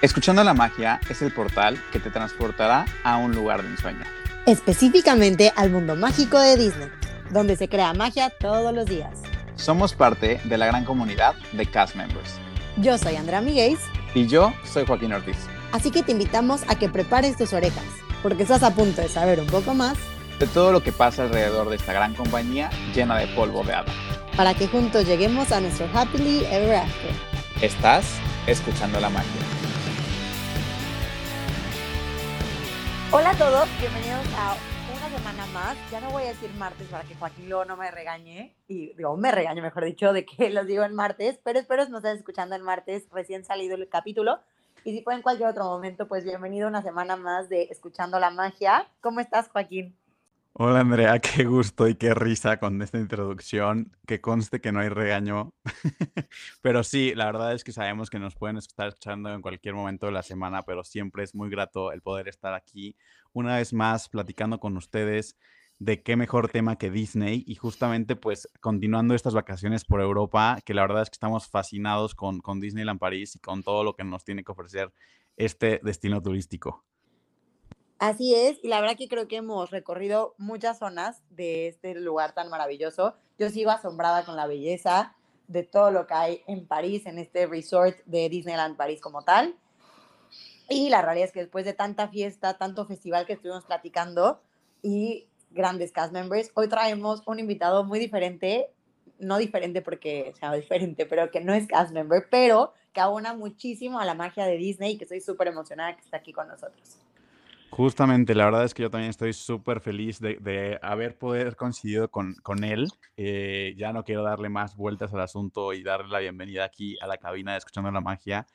Escuchando la magia es el portal que te transportará a un lugar de ensueño. Específicamente al mundo mágico de Disney, donde se crea magia todos los días. Somos parte de la gran comunidad de cast members. Yo soy Andrea Miguel. Y yo soy Joaquín Ortiz. Así que te invitamos a que prepares tus orejas, porque estás a punto de saber un poco más de todo lo que pasa alrededor de esta gran compañía llena de polvo de hada. Para que juntos lleguemos a nuestro Happily Ever After. Estás escuchando la magia. Hola a todos, bienvenidos a una semana más. Ya no voy a decir martes para que Joaquín luego no me regañe, y digo, me regañe, mejor dicho, de que los digo en martes, pero espero nos estés escuchando en martes, recién salido el capítulo. Y si fue en cualquier otro momento, pues bienvenido una semana más de Escuchando la Magia. ¿Cómo estás, Joaquín? Hola Andrea, qué gusto y qué risa con esta introducción. Que conste que no hay regaño. pero sí, la verdad es que sabemos que nos pueden estar escuchando en cualquier momento de la semana, pero siempre es muy grato el poder estar aquí una vez más platicando con ustedes de qué mejor tema que Disney y justamente pues continuando estas vacaciones por Europa, que la verdad es que estamos fascinados con, con Disneyland París y con todo lo que nos tiene que ofrecer este destino turístico. Así es, y la verdad que creo que hemos recorrido muchas zonas de este lugar tan maravilloso. Yo sigo asombrada con la belleza de todo lo que hay en París, en este resort de Disneyland París como tal. Y la realidad es que después de tanta fiesta, tanto festival que estuvimos platicando y grandes cast members, hoy traemos un invitado muy diferente, no diferente porque sea diferente, pero que no es cast member, pero que abona muchísimo a la magia de Disney y que estoy súper emocionada que esté aquí con nosotros. Justamente, la verdad es que yo también estoy súper feliz de, haber poder coincidido con, con él. Eh, ya no quiero darle más vueltas al asunto y darle la bienvenida aquí a la cabina de Escuchando la Magia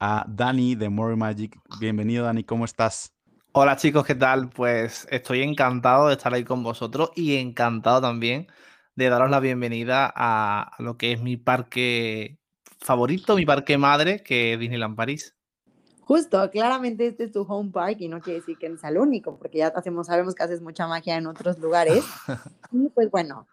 a Dani de More Magic. Bienvenido, Dani, ¿cómo estás? Hola chicos, ¿qué tal? Pues estoy encantado de estar ahí con vosotros y encantado también de daros la bienvenida a lo que es mi parque favorito, mi parque madre, que es Disneyland París. Justo, claramente este es tu home park y no quiere decir que es el único, porque ya hacemos, sabemos que haces mucha magia en otros lugares. Y pues bueno,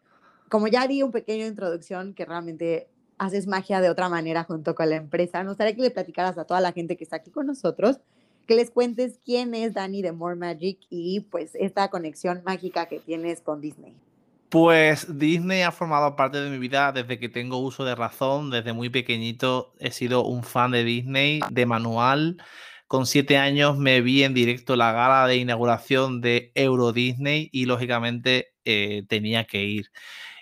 como ya di un pequeño introducción que realmente haces magia de otra manera junto con la empresa, nos gustaría que le platicaras a toda la gente que está aquí con nosotros, que les cuentes quién es Dani de More Magic y pues esta conexión mágica que tienes con Disney. Pues Disney ha formado parte de mi vida desde que tengo uso de razón. Desde muy pequeñito he sido un fan de Disney, de manual. Con siete años me vi en directo la gala de inauguración de Euro Disney y lógicamente eh, tenía que ir.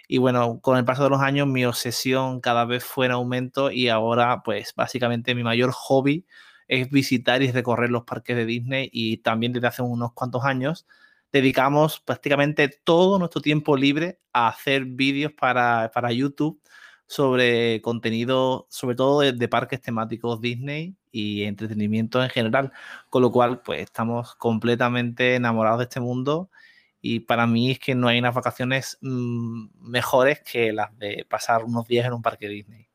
Y bueno, con el paso de los años mi obsesión cada vez fue en aumento y ahora pues básicamente mi mayor hobby es visitar y recorrer los parques de Disney y también desde hace unos cuantos años dedicamos prácticamente todo nuestro tiempo libre a hacer vídeos para, YouTube sobre contenido, sobre todo de, parques temáticos Disney y entretenimiento en general, con lo cual pues estamos completamente enamorados de este mundo y para mí es que no hay unas vacaciones mm, mejores que las de pasar unos días en un parque Disney.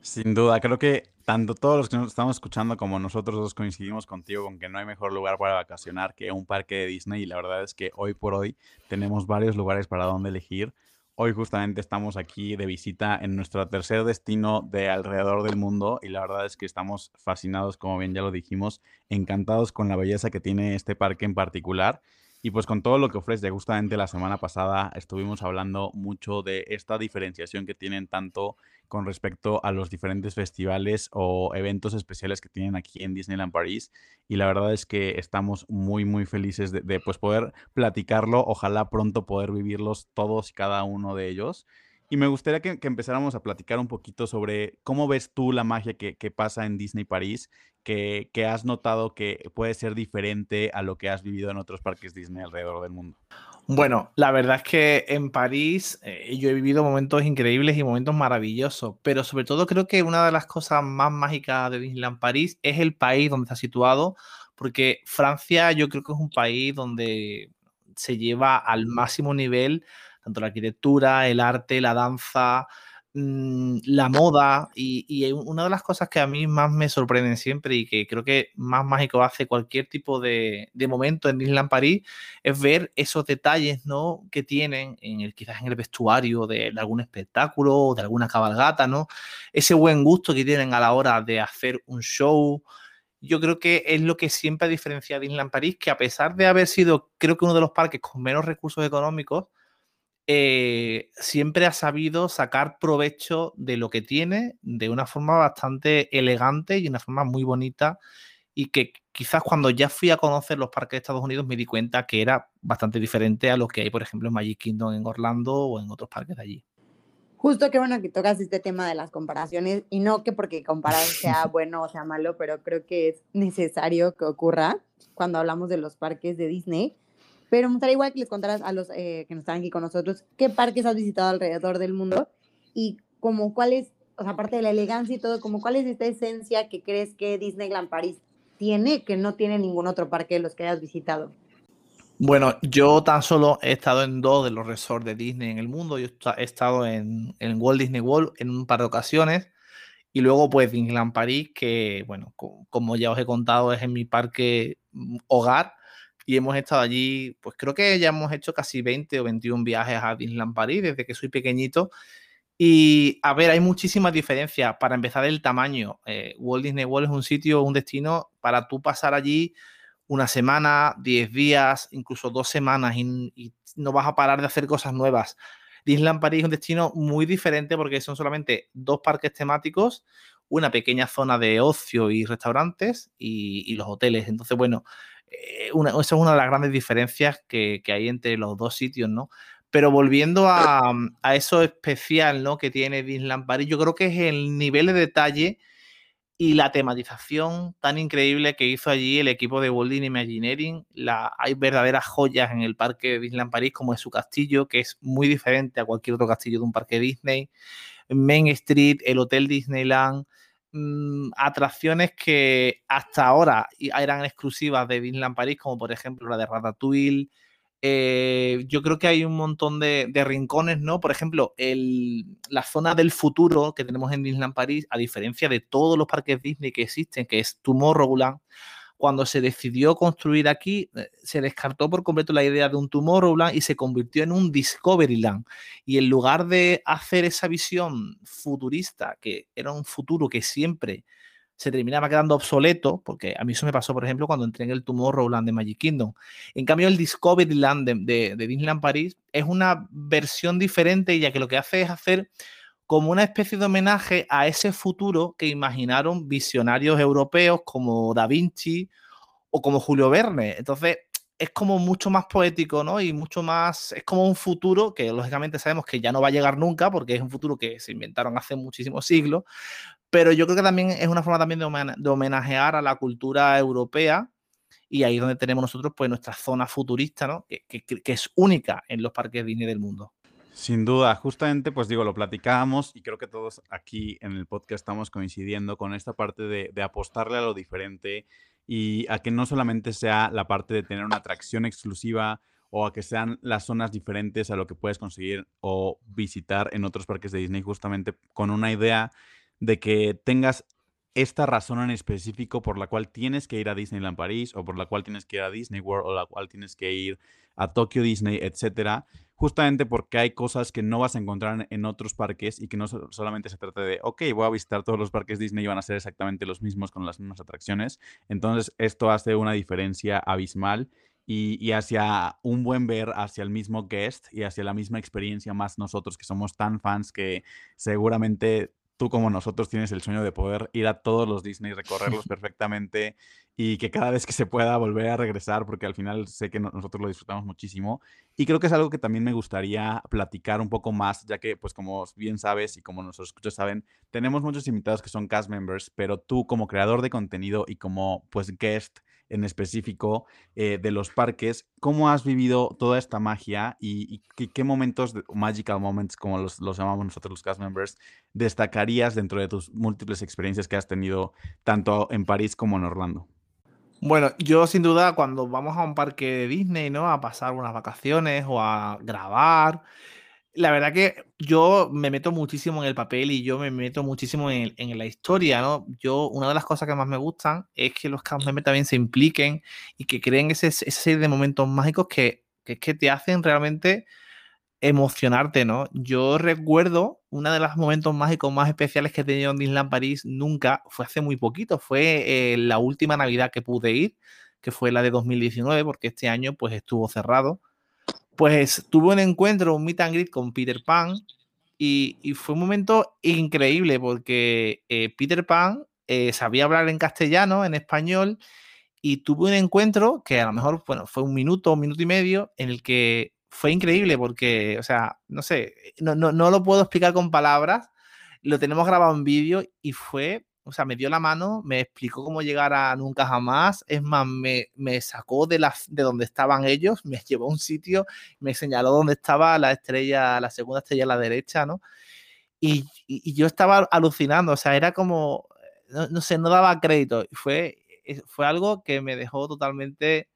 Sin duda, creo que tanto todos los que nos estamos escuchando como nosotros dos coincidimos contigo con que no hay mejor lugar para vacacionar que un parque de Disney y la verdad es que hoy por hoy tenemos varios lugares para donde elegir. Hoy justamente estamos aquí de visita en nuestro tercer destino de alrededor del mundo y la verdad es que estamos fascinados, como bien ya lo dijimos, encantados con la belleza que tiene este parque en particular y pues con todo lo que ofrece, justamente la semana pasada estuvimos hablando mucho de esta diferenciación que tienen tanto con respecto a los diferentes festivales o eventos especiales que tienen aquí en Disneyland París. Y la verdad es que estamos muy, muy felices de, pues poder platicarlo. Ojalá pronto poder vivirlos todos y cada uno de ellos. Y me gustaría que, empezáramos a platicar un poquito sobre cómo ves tú la magia que, pasa en Disney París, que, has notado que puede ser diferente a lo que has vivido en otros parques Disney alrededor del mundo. Bueno, la verdad es que en París eh, yo he vivido momentos increíbles y momentos maravillosos, pero sobre todo creo que una de las cosas más mágicas de Disneyland París es el país donde está situado, porque Francia yo creo que es un país donde se lleva al máximo nivel tanto la arquitectura, el arte, la danza, mm, la moda y, una de las cosas que a mí más me sorprenden siempre y que creo que más mágico hace cualquier tipo de, momento en Disneyland París es ver esos detalles ¿no? que tienen en el, quizás en el vestuario de, de algún espectáculo o de alguna cabalgata, ¿no? ese buen gusto que tienen a la hora de hacer un show yo creo que es lo que siempre ha diferenciado a Disneyland París, que a pesar de haber sido, creo que uno de los parques con menos recursos económicos, eh, siempre ha sabido sacar provecho de lo que tiene de una forma bastante elegante y una forma muy bonita y que quizás cuando ya fui a conocer los parques de Estados Unidos me di cuenta que era bastante diferente a lo que hay, por ejemplo, en Magic Kingdom en Orlando o en otros parques de allí. Justo que bueno que tocas este tema de las comparaciones y no que porque comparar sea bueno o sea malo, pero creo que es necesario que ocurra cuando hablamos de los parques de Disney. Pero me gustaría igual que les contaras a los eh, que nos están aquí con nosotros qué parques has visitado alrededor del mundo y como cuál es, o sea, aparte de la elegancia y todo, como cuál es esta esencia que crees que Disneyland París tiene que no tiene ningún otro parque de los que hayas visitado? Bueno, yo tan solo he estado en dos de los resorts de Disney en el mundo. Yo he estado en, en Walt Disney World en un par de ocasiones. Y luego, pues, Disneyland París, que, bueno, como ya os he contado, es en mi parque mm, hogar. Y hemos estado allí, pues creo que ya hemos hecho casi 20 o 21 viajes a Disneyland París desde que soy pequeñito. Y a ver, hay muchísimas diferencias. Para empezar, el tamaño. Eh, Walt Disney World es un sitio, un destino para tú pasar allí una semana, 10 días, incluso dos semanas y, no vas a parar de hacer cosas nuevas. Disneyland París es un destino muy diferente porque son solamente dos parques temáticos, una pequeña zona de ocio y restaurantes y, los hoteles. Entonces, bueno, eh, esa es una de las grandes diferencias que, hay entre los dos sitios, ¿no? Pero volviendo a, eso especial ¿no? que tiene Disneyland Paris, yo creo que es el nivel de detalle y la tematización tan increíble que hizo allí el equipo de Walt Disney Imagineering. Hay verdaderas joyas en el parque de Disneyland París, como es su castillo, que es muy diferente a cualquier otro castillo de un parque Disney. Main Street, el Hotel Disneyland, mm, atracciones que hasta ahora eran exclusivas de Disneyland París, como por ejemplo la de Ratatouille, eh, yo creo que hay un montón de, rincones, ¿no? Por ejemplo, la zona del futuro que tenemos en Disneyland París, a diferencia de todos los parques Disney que existen, que es Tomorrowland, cuando se decidió construir aquí, eh, se descartó por completo la idea de un Tomorrowland y se convirtió en un Discoveryland. Y en lugar de hacer esa visión futurista, que era un futuro que siempre se terminaba quedando obsoleto, porque a mí eso me pasó, por ejemplo, cuando entré en el Tomorrowland de Magic Kingdom. En cambio, el Discoveryland de, de, Disneyland París es una versión diferente, ya que lo que hace es hacer como una especie de homenaje a ese futuro que imaginaron visionarios europeos como Da Vinci o como Julio Verne. Entonces, es como mucho más poético, ¿no? Y mucho más, es como un futuro que lógicamente sabemos que ya no va a llegar nunca, porque es un futuro que se inventaron hace muchísimos siglos, pero yo creo que también es una forma también de, homenajear a la cultura europea y ahí es donde tenemos nosotros pues nuestra zona futurista, ¿no? Que, es única en los parques Disney del mundo. Sin duda, justamente, pues digo, lo platicábamos y creo que todos aquí en el podcast estamos coincidiendo con esta parte de, de, apostarle a lo diferente y a que no solamente sea la parte de tener una atracción exclusiva o a que sean las zonas diferentes a lo que puedes conseguir o visitar en otros parques de Disney, justamente con una idea de que tengas esta razón en específico por la cual tienes que ir a Disneyland París o por la cual tienes que ir a Disney World o la cual tienes que ir a Tokyo Disney, etcétera, justamente porque hay cosas que no vas a encontrar en otros parques y que no solamente se trata de, ok, voy a visitar todos los parques Disney y van a ser exactamente los mismos con las mismas atracciones. Entonces, esto hace una diferencia abismal y, y, hacia un buen ver hacia el mismo guest y hacia la misma experiencia más nosotros que somos tan fans que seguramente tú como nosotros tienes el sueño de poder ir a todos los Disney, recorrerlos perfectamente y que cada vez que se pueda volver a regresar, porque al final sé que nosotros lo disfrutamos muchísimo. Y creo que es algo que también me gustaría platicar un poco más, ya que, pues como bien sabes y como nuestros escuchas saben, tenemos muchos invitados que son cast members, pero tú como creador de contenido y como, pues, guest, en específico eh, de los parques. ¿Cómo has vivido toda esta magia y, qué, momentos, magical moments, como los, los, llamamos nosotros los cast members, destacarías dentro de tus múltiples experiencias que has tenido tanto en París como en Orlando? Bueno, yo sin duda cuando vamos a un parque de Disney, ¿no? A pasar unas vacaciones o a grabar, la verdad que yo me meto muchísimo en el papel y yo me meto muchísimo en, la historia, ¿no? Yo, una de las cosas que más me gustan es que los cast también se impliquen y que creen ese, ese serie de momentos mágicos que, que, que te hacen realmente emocionarte, ¿no? Yo recuerdo uno de los momentos mágicos más especiales que he tenido en Disneyland París nunca, fue hace muy poquito, fue eh, la última Navidad que pude ir, que fue la de 2019, porque este año pues estuvo cerrado. Pues tuve un encuentro, un meet and greet con Peter Pan y, fue un momento increíble porque eh, Peter Pan eh, sabía hablar en castellano, en español, y tuve un encuentro que a lo mejor bueno, fue un minuto, un minuto y medio, en el que fue increíble porque, o sea, no sé, no, no, no lo puedo explicar con palabras, lo tenemos grabado en vídeo y fue o sea, me dio la mano, me explicó cómo llegar a Nunca Jamás, es más, me, me sacó de, la, de donde estaban ellos, me llevó a un sitio, me señaló dónde estaba la estrella, la segunda estrella a la derecha, ¿no? Y, y, yo estaba alucinando, o sea, era como, no, no sé, no daba crédito, fue, fue algo que me dejó totalmente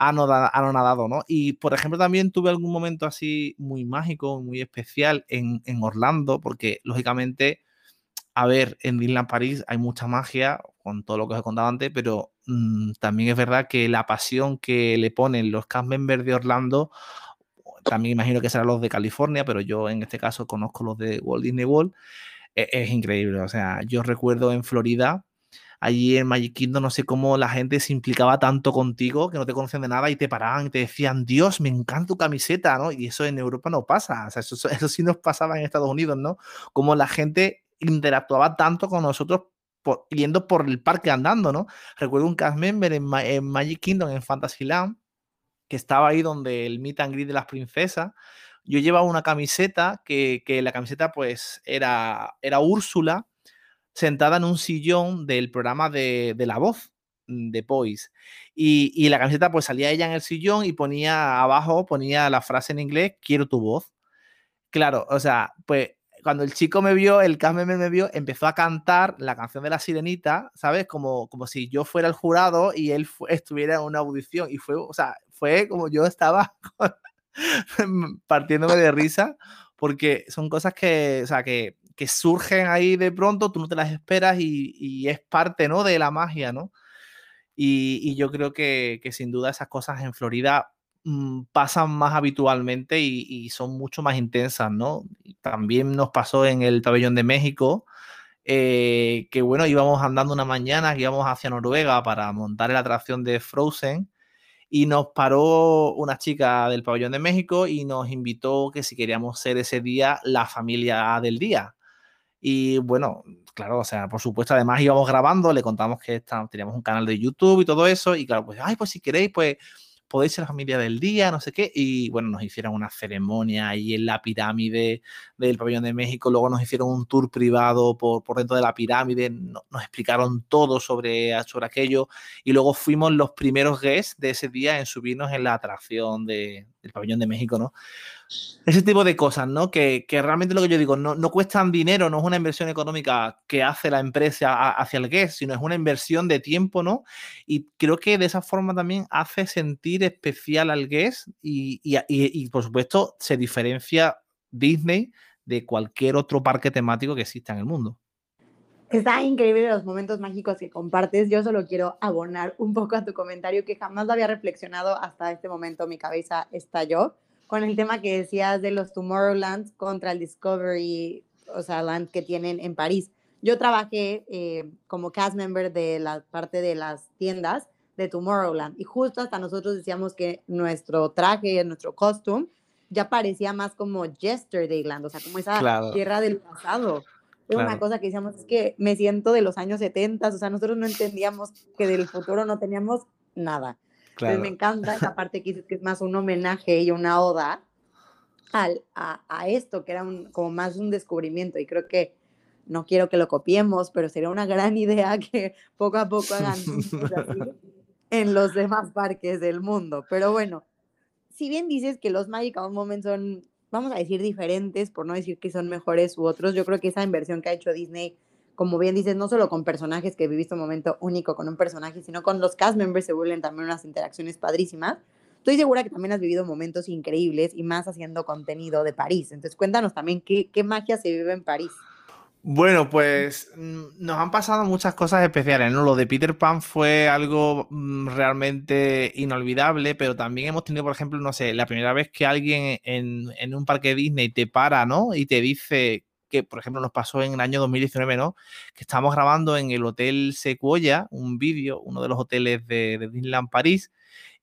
anonadado, ¿no? Y, por ejemplo, también tuve algún momento así muy mágico, muy especial en, en Orlando, porque, lógicamente, a ver, en Disneyland París hay mucha magia, con todo lo que os he contado antes, pero mm, también es verdad que la pasión que le ponen los cast members de Orlando, también imagino que serán los de California, pero yo en este caso conozco los de Walt Disney World, e-, es, increíble. O sea, yo recuerdo en Florida, allí en Magic Kingdom, no sé cómo la gente se implicaba tanto contigo, que no te conocen de nada y te paraban y te decían, Dios, me encanta tu camiseta, ¿no? Y eso en Europa no pasa, o sea, eso, eso sí nos pasaba en Estados Unidos, ¿no? Como la gente interactuaba tanto con nosotros yendo por el parque andando, ¿no? Recuerdo un cast member en, Magic Kingdom, en Fantasyland, que estaba ahí donde el meet and greet de las princesas. Yo llevaba una camiseta que, la camiseta pues era, era Úrsula sentada en un sillón del programa de, La Voz de Poise. Y, y, la camiseta pues salía ella en el sillón y ponía abajo, ponía la frase en inglés, quiero tu voz. Claro, o sea, pues cuando el chico me vio, el cast me vio, empezó a cantar la canción de la sirenita, ¿sabes? Como, como si yo fuera el jurado y él estuviera en una audición. Y fue, o sea, fue como yo estaba partiéndome de risa, porque son cosas que, o sea, que, que, surgen ahí de pronto, tú no te las esperas y, y es parte, ¿no? De la magia, ¿no? Y, y yo creo que, que sin duda esas cosas en Florida Mm, pasan más habitualmente y, son mucho más intensas, ¿no? También nos pasó en el pabellón de México, eh, que bueno, íbamos andando una mañana, íbamos hacia Noruega para montar la atracción de Frozen y nos paró una chica del pabellón de México y nos invitó que si queríamos ser ese día la familia del día. Y bueno, claro, o sea, por supuesto, además íbamos grabando, le contamos que teníamos un canal de YouTube y todo eso, y claro, pues, ay, pues si queréis, pues podéis ser la familia del día, no sé qué, y bueno, nos hicieron una ceremonia ahí en la pirámide del pabellón de México, luego nos hicieron un tour privado por, por dentro de la pirámide, nos explicaron todo sobre, sobre aquello, y luego fuimos los primeros guests de ese día en subirnos en la atracción de, del pabellón de México, ¿no? Ese tipo de cosas, ¿no? Que, que, realmente lo que yo digo, no, no cuestan dinero, no es una inversión económica que hace la empresa hacia el guest, sino es una inversión de tiempo, ¿no? Y creo que de esa forma también hace sentir especial al guest y, y, y, por supuesto se diferencia Disney de cualquier otro parque temático que exista en el mundo. Está increíble los momentos mágicos que compartes. Yo solo quiero abonar un poco a tu comentario que jamás lo había reflexionado hasta este momento. Mi cabeza estalló con el tema que decías de los Tomorrowland contra el Discovery, o sea, Land que tienen en París. Yo trabajé eh, como cast member de la parte de las tiendas de Tomorrowland y justo hasta nosotros decíamos que nuestro traje, nuestro costume, ya parecía más como Yesterdayland, o sea, como esa tierra del pasado. Era una cosa que decíamos, es que me siento de los años 70, o sea, nosotros no entendíamos que del futuro no teníamos nada me encanta esa parte que dices que es más un homenaje y una oda al, a, a, esto, que era un, como más un descubrimiento. Y creo que no quiero que lo copiemos, pero sería una gran idea que poco a poco hagan en los demás parques del mundo. Pero bueno, si bien dices que los Magic a un momento son, vamos a decir, diferentes, por no decir que son mejores u otros, yo creo que esa inversión que ha hecho Disney como bien dices, no solo con personajes que viviste un momento único con un personaje, sino con los cast members se vuelven también unas interacciones padrísimas. Estoy segura que también has vivido momentos increíbles y más haciendo contenido de París. Entonces, cuéntanos también qué, magia se vive en París. Bueno, pues mm, nos han pasado muchas cosas especiales, ¿no? Lo de Peter Pan fue algo mm, realmente inolvidable, pero también hemos tenido, por ejemplo, no sé, la primera vez que alguien en, un parque Disney te para, ¿no? Y te dice que, por ejemplo, nos pasó en el año 2019, ¿no? Que estábamos grabando en el Hotel Sequoia un vídeo, uno de los hoteles de, de Disneyland París,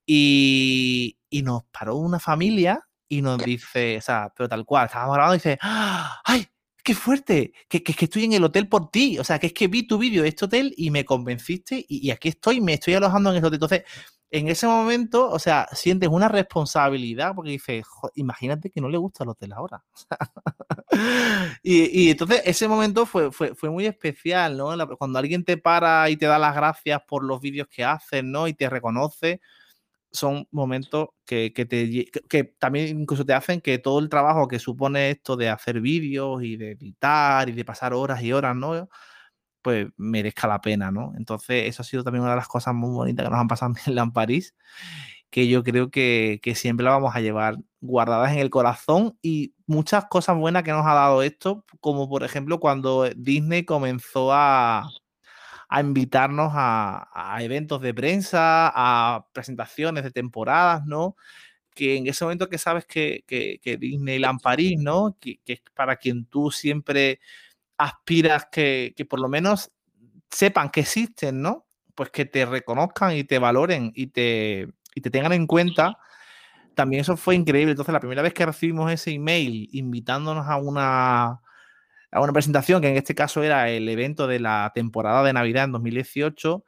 y, y nos paró una familia y nos dice, o sea, pero tal cual, estábamos grabando y dice, ¡ay! Qué fuerte, que, que, estoy en el hotel por ti, o sea, que es que vi tu vídeo de este hotel y me convenciste y, aquí estoy, me estoy alojando en este hotel. Entonces, en ese momento, o sea, sientes una responsabilidad porque dices, imagínate que no le gusta el hotel ahora. y, y, entonces ese momento fue, fue, fue muy especial, ¿no? Cuando alguien te para y te da las gracias por los vídeos que haces, ¿no? Y te reconoce son momentos que, te, que, también incluso te hacen que todo el trabajo que supone esto de hacer vídeos y de editar y de pasar horas y horas, ¿no? Pues merezca la pena, ¿no? Entonces, eso ha sido también una de las cosas muy bonitas que nos han pasado en en París, que yo creo que, que siempre la vamos a llevar guardadas en el corazón y muchas cosas buenas que nos ha dado esto, como por ejemplo cuando Disney comenzó a, a invitarnos a, eventos de prensa, a presentaciones de temporadas, ¿no? Que en ese momento que sabes que, que, Disneyland París, ¿no? Que, es para quien tú siempre aspiras que, por lo menos sepan que existen, ¿no? Pues que te reconozcan y te valoren y te, y te tengan en cuenta también eso fue increíble. Entonces, la primera vez que recibimos ese email invitándonos a una, a una presentación que en este caso era el evento de la temporada de Navidad en 2018.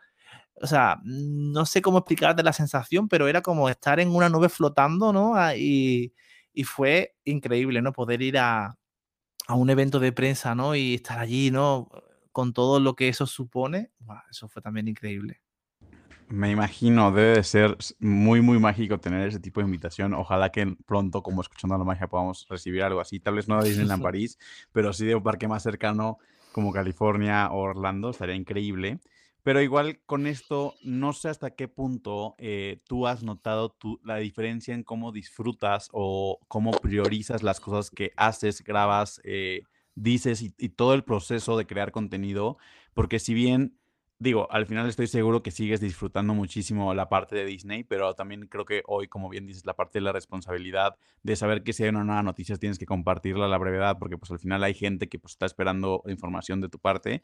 O sea, no sé cómo explicarte la sensación, pero era como estar en una nube flotando, ¿no? Ah, y, y fue increíble, ¿no? Poder ir a, a, un evento de prensa, ¿no? Y estar allí, ¿no? Con todo lo que eso supone. eso fue también increíble. Me imagino, debe de ser muy, muy mágico tener ese tipo de invitación. Ojalá que pronto, como escuchando la magia, podamos recibir algo así. Tal vez no de Disneyland París, pero sí de un parque más cercano como California o Orlando. Estaría increíble. Pero igual con esto, no sé hasta qué punto eh, tú has notado la diferencia en cómo disfrutas o cómo priorizas las cosas que haces, grabas, eh, dices y todo el proceso de crear contenido. Porque si bien digo, al final estoy seguro que sigues disfrutando muchísimo la parte de Disney, pero también creo que hoy, como bien dices, la parte de la responsabilidad de saber que si hay una nueva noticia tienes que compartirla a la brevedad, porque pues al final hay gente que pues está esperando información de tu parte.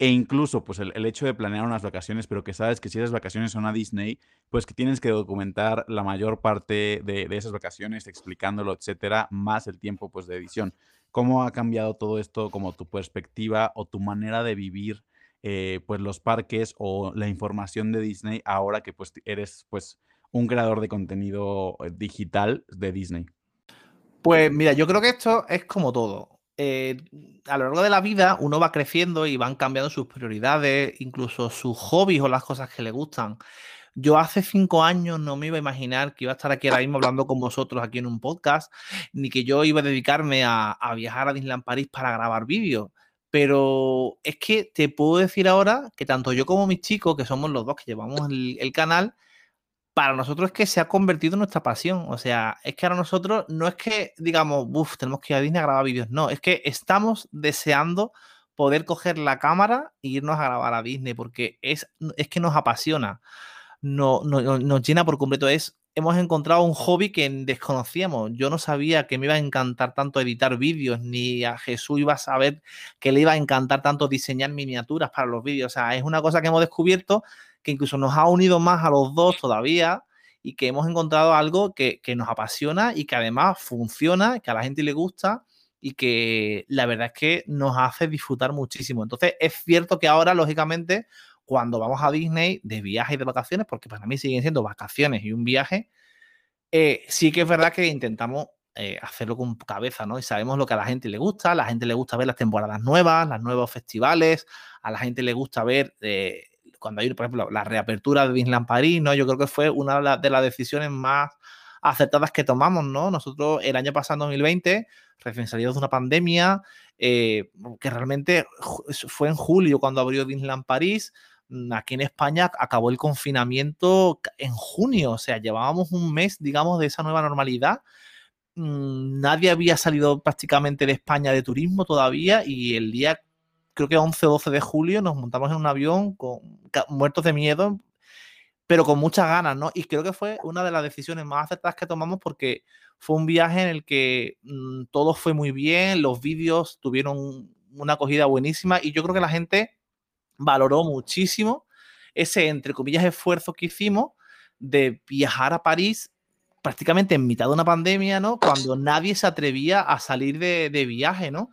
E incluso, pues el, hecho de planear unas vacaciones, pero que sabes que si esas vacaciones son a Disney, pues que tienes que documentar la mayor parte de, de esas vacaciones, explicándolo, etcétera, más el tiempo pues de edición. ¿Cómo ha cambiado todo esto como tu perspectiva o tu manera de vivir eh, pues los parques o la información de Disney ahora que pues eres pues un creador de contenido eh, digital de Disney? Pues mira, yo creo que esto es como todo. Eh, a lo largo de la vida uno va creciendo y van cambiando sus prioridades, incluso sus hobbies o las cosas que le gustan. Yo hace cinco años no me iba a imaginar que iba a estar aquí ahora mismo hablando con vosotros aquí en un podcast, ni que yo iba a dedicarme a, a viajar a Disneyland París para grabar vídeos. Pero es que te puedo decir ahora que tanto yo como mis chicos, que somos los dos que llevamos el, canal, para nosotros es que se ha convertido en nuestra pasión. O sea, es que ahora nosotros no es que digamos, uff, tenemos que ir a Disney a grabar vídeos. No, es que estamos deseando poder coger la cámara e irnos a grabar a Disney porque es, es que nos apasiona. No, no, nos llena por completo. Es hemos encontrado un hobby que desconocíamos. Yo no sabía que me iba a encantar tanto editar vídeos, ni a Jesús iba a saber que le iba a encantar tanto diseñar miniaturas para los vídeos. O sea, es una cosa que hemos descubierto que incluso nos ha unido más a los dos todavía y que hemos encontrado algo que, nos apasiona y que además funciona, que a la gente le gusta y que la verdad es que nos hace disfrutar muchísimo. Entonces, es cierto que ahora, lógicamente, cuando vamos a Disney de viaje y de vacaciones, porque para mí siguen siendo vacaciones y un viaje, eh, sí que es verdad que intentamos eh, hacerlo con cabeza, ¿no? Y sabemos lo que a la gente le gusta, a la gente le gusta ver las temporadas nuevas, los nuevos festivales, a la gente le gusta ver eh, cuando hay, por ejemplo, la reapertura de Disneyland París, ¿no? Yo creo que fue una de las decisiones más acertadas que tomamos, ¿no? Nosotros el año pasado, 2020, recién salidos de una pandemia, que realmente fue en julio cuando abrió Disneyland París, aquí en España acabó el confinamiento en junio, o sea, llevábamos un mes, digamos, de esa nueva normalidad. Mm, nadie había salido prácticamente de España de turismo todavía y el día creo que 11 o 12 de julio, nos montamos en un avión con muertos de miedo, pero con muchas ganas, ¿no? Y creo que fue una de las decisiones más acertadas que tomamos porque fue un viaje en el que mm, todo fue muy bien, los vídeos tuvieron una acogida buenísima y yo creo que la gente valoró muchísimo ese, entre comillas, esfuerzo que hicimos de viajar a París prácticamente en mitad de una pandemia, ¿no? Cuando nadie se atrevía a salir de, de viaje, ¿no?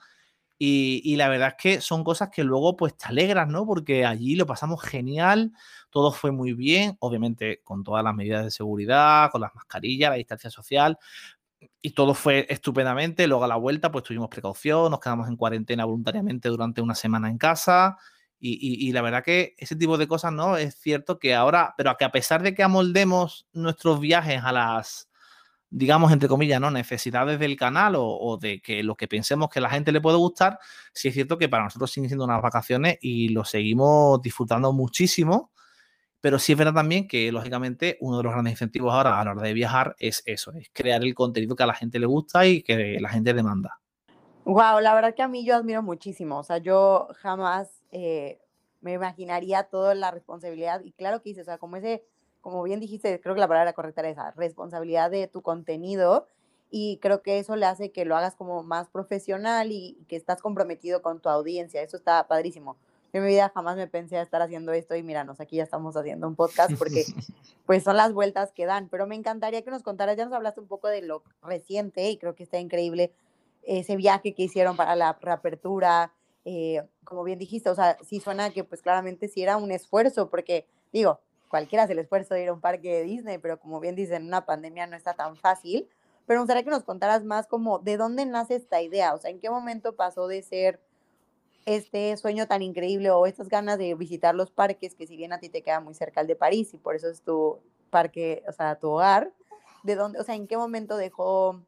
Y, la verdad es que son cosas que luego pues te alegras, ¿no? Porque allí lo pasamos genial, todo fue muy bien, obviamente con todas las medidas de seguridad, con las mascarillas, la distancia social, y todo fue estupendamente. Luego a la vuelta pues tuvimos precaución, nos quedamos en cuarentena voluntariamente durante una semana en casa. Y, la verdad que ese tipo de cosas, ¿no? Es cierto que ahora, pero que a pesar de que amoldemos nuestros viajes a las, digamos, entre comillas, ¿no? Necesidades del canal o, de que lo que pensemos que a la gente le puede gustar, sí es cierto que para nosotros siguen siendo unas vacaciones y lo seguimos disfrutando muchísimo. Pero sí es verdad también que, lógicamente, uno de los grandes incentivos ahora a la hora de viajar es eso, es crear el contenido que a la gente le gusta y que la gente demanda. Wow, la verdad que a mí yo admiro muchísimo. O sea, yo jamás eh, me imaginaría toda la responsabilidad. Y claro que dices, o sea, como ese como bien dijiste, creo que la palabra correcta era esa, responsabilidad de tu contenido y creo que eso le hace que lo hagas como más profesional y, que estás comprometido con tu audiencia. Eso está padrísimo. en mi vida jamás me pensé a estar haciendo esto y míranos, aquí ya estamos haciendo un podcast porque pues son las vueltas que dan, pero me encantaría que nos contaras, ya nos hablaste un poco de lo reciente y creo que está increíble ese viaje que hicieron para la reapertura, eh, como bien dijiste, o sea, sí suena que pues claramente sí era un esfuerzo porque digo, cualquiera hace el esfuerzo de ir a un parque de Disney, pero como bien dicen, una pandemia no está tan fácil. Pero me gustaría que nos contaras más como de dónde nace esta idea, o sea, en qué momento pasó de ser este sueño tan increíble o estas ganas de visitar los parques, que si bien a ti te queda muy cerca el de París y por eso es tu parque, o sea, tu hogar, de dónde, o sea, en qué momento dejó,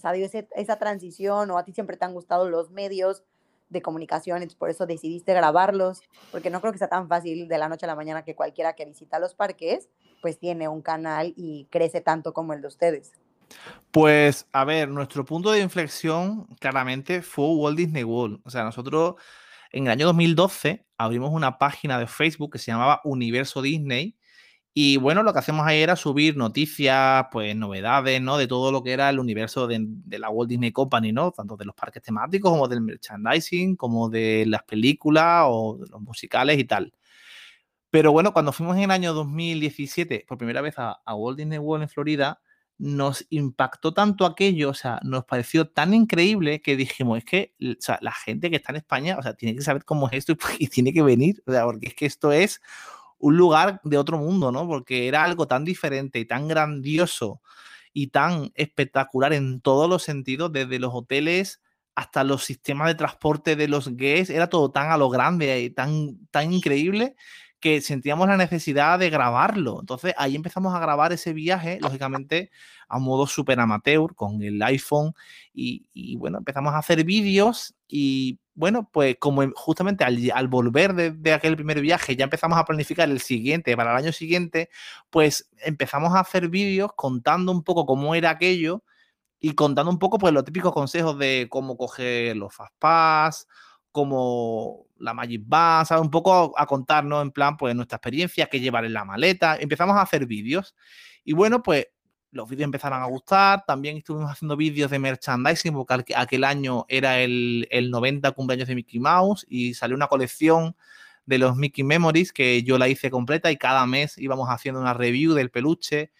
o sea, dio esa transición o a ti siempre te han gustado los medios, de comunicaciones, por eso decidiste grabarlos, porque no creo que sea tan fácil de la noche a la mañana que cualquiera que visita los parques, pues tiene un canal y crece tanto como el de ustedes. Pues, a ver, nuestro punto de inflexión claramente fue Walt Disney World. O sea, nosotros en el año 2012 abrimos una página de Facebook que se llamaba Universo Disney y bueno, lo que hacemos ahí era subir noticias, pues novedades, ¿no? De todo lo que era el universo de, la Walt Disney Company, ¿no? Tanto de los parques temáticos como del merchandising, como de las películas o de los musicales y tal. Pero bueno, cuando fuimos en el año 2017 por primera vez a, Walt Disney World en Florida, nos impactó tanto aquello, o sea, nos pareció tan increíble que dijimos, es que o sea, la gente que está en España, o sea, tiene que saber cómo es esto y tiene que venir, o sea, porque es que esto es un lugar de otro mundo, ¿no? Porque era algo tan diferente y tan grandioso y tan espectacular en todos los sentidos, desde los hoteles hasta los sistemas de transporte de los guests, era todo tan a lo grande y tan, tan increíble que sentíamos la necesidad de grabarlo. Entonces ahí empezamos a grabar ese viaje, lógicamente a modo súper amateur, con el iPhone, y, y, bueno, empezamos a hacer vídeos y bueno, pues como justamente al, volver de, aquel primer viaje ya empezamos a planificar el siguiente para el año siguiente, pues empezamos a hacer vídeos contando un poco cómo era aquello y contando un poco pues los típicos consejos de cómo coger los Fastpass, cómo la Magic Band. Un poco a, contarnos en plan pues nuestra experiencia, qué llevar en la maleta. Empezamos a hacer vídeos y bueno, pues los vídeos empezaron a gustar. También estuvimos haciendo vídeos de merchandising, porque aquel año era el, 90 cumpleaños de Mickey Mouse y salió una colección de los Mickey Memories que yo la hice completa y cada mes íbamos haciendo una review del peluche.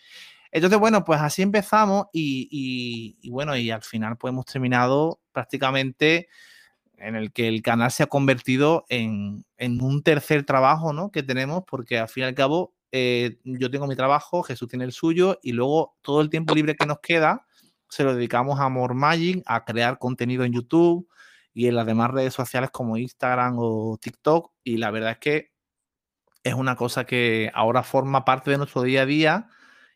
Entonces, bueno, pues así empezamos y, bueno, y al final pues hemos terminado prácticamente en el que el canal se ha convertido en, en un tercer trabajo, ¿no? Que tenemos porque al fin y al cabo eh, yo tengo mi trabajo, Jesús tiene el suyo y luego todo el tiempo libre que nos queda se lo dedicamos a More Magic, a crear contenido en YouTube y en las demás redes sociales como Instagram o TikTok y la verdad es que es una cosa que ahora forma parte de nuestro día a día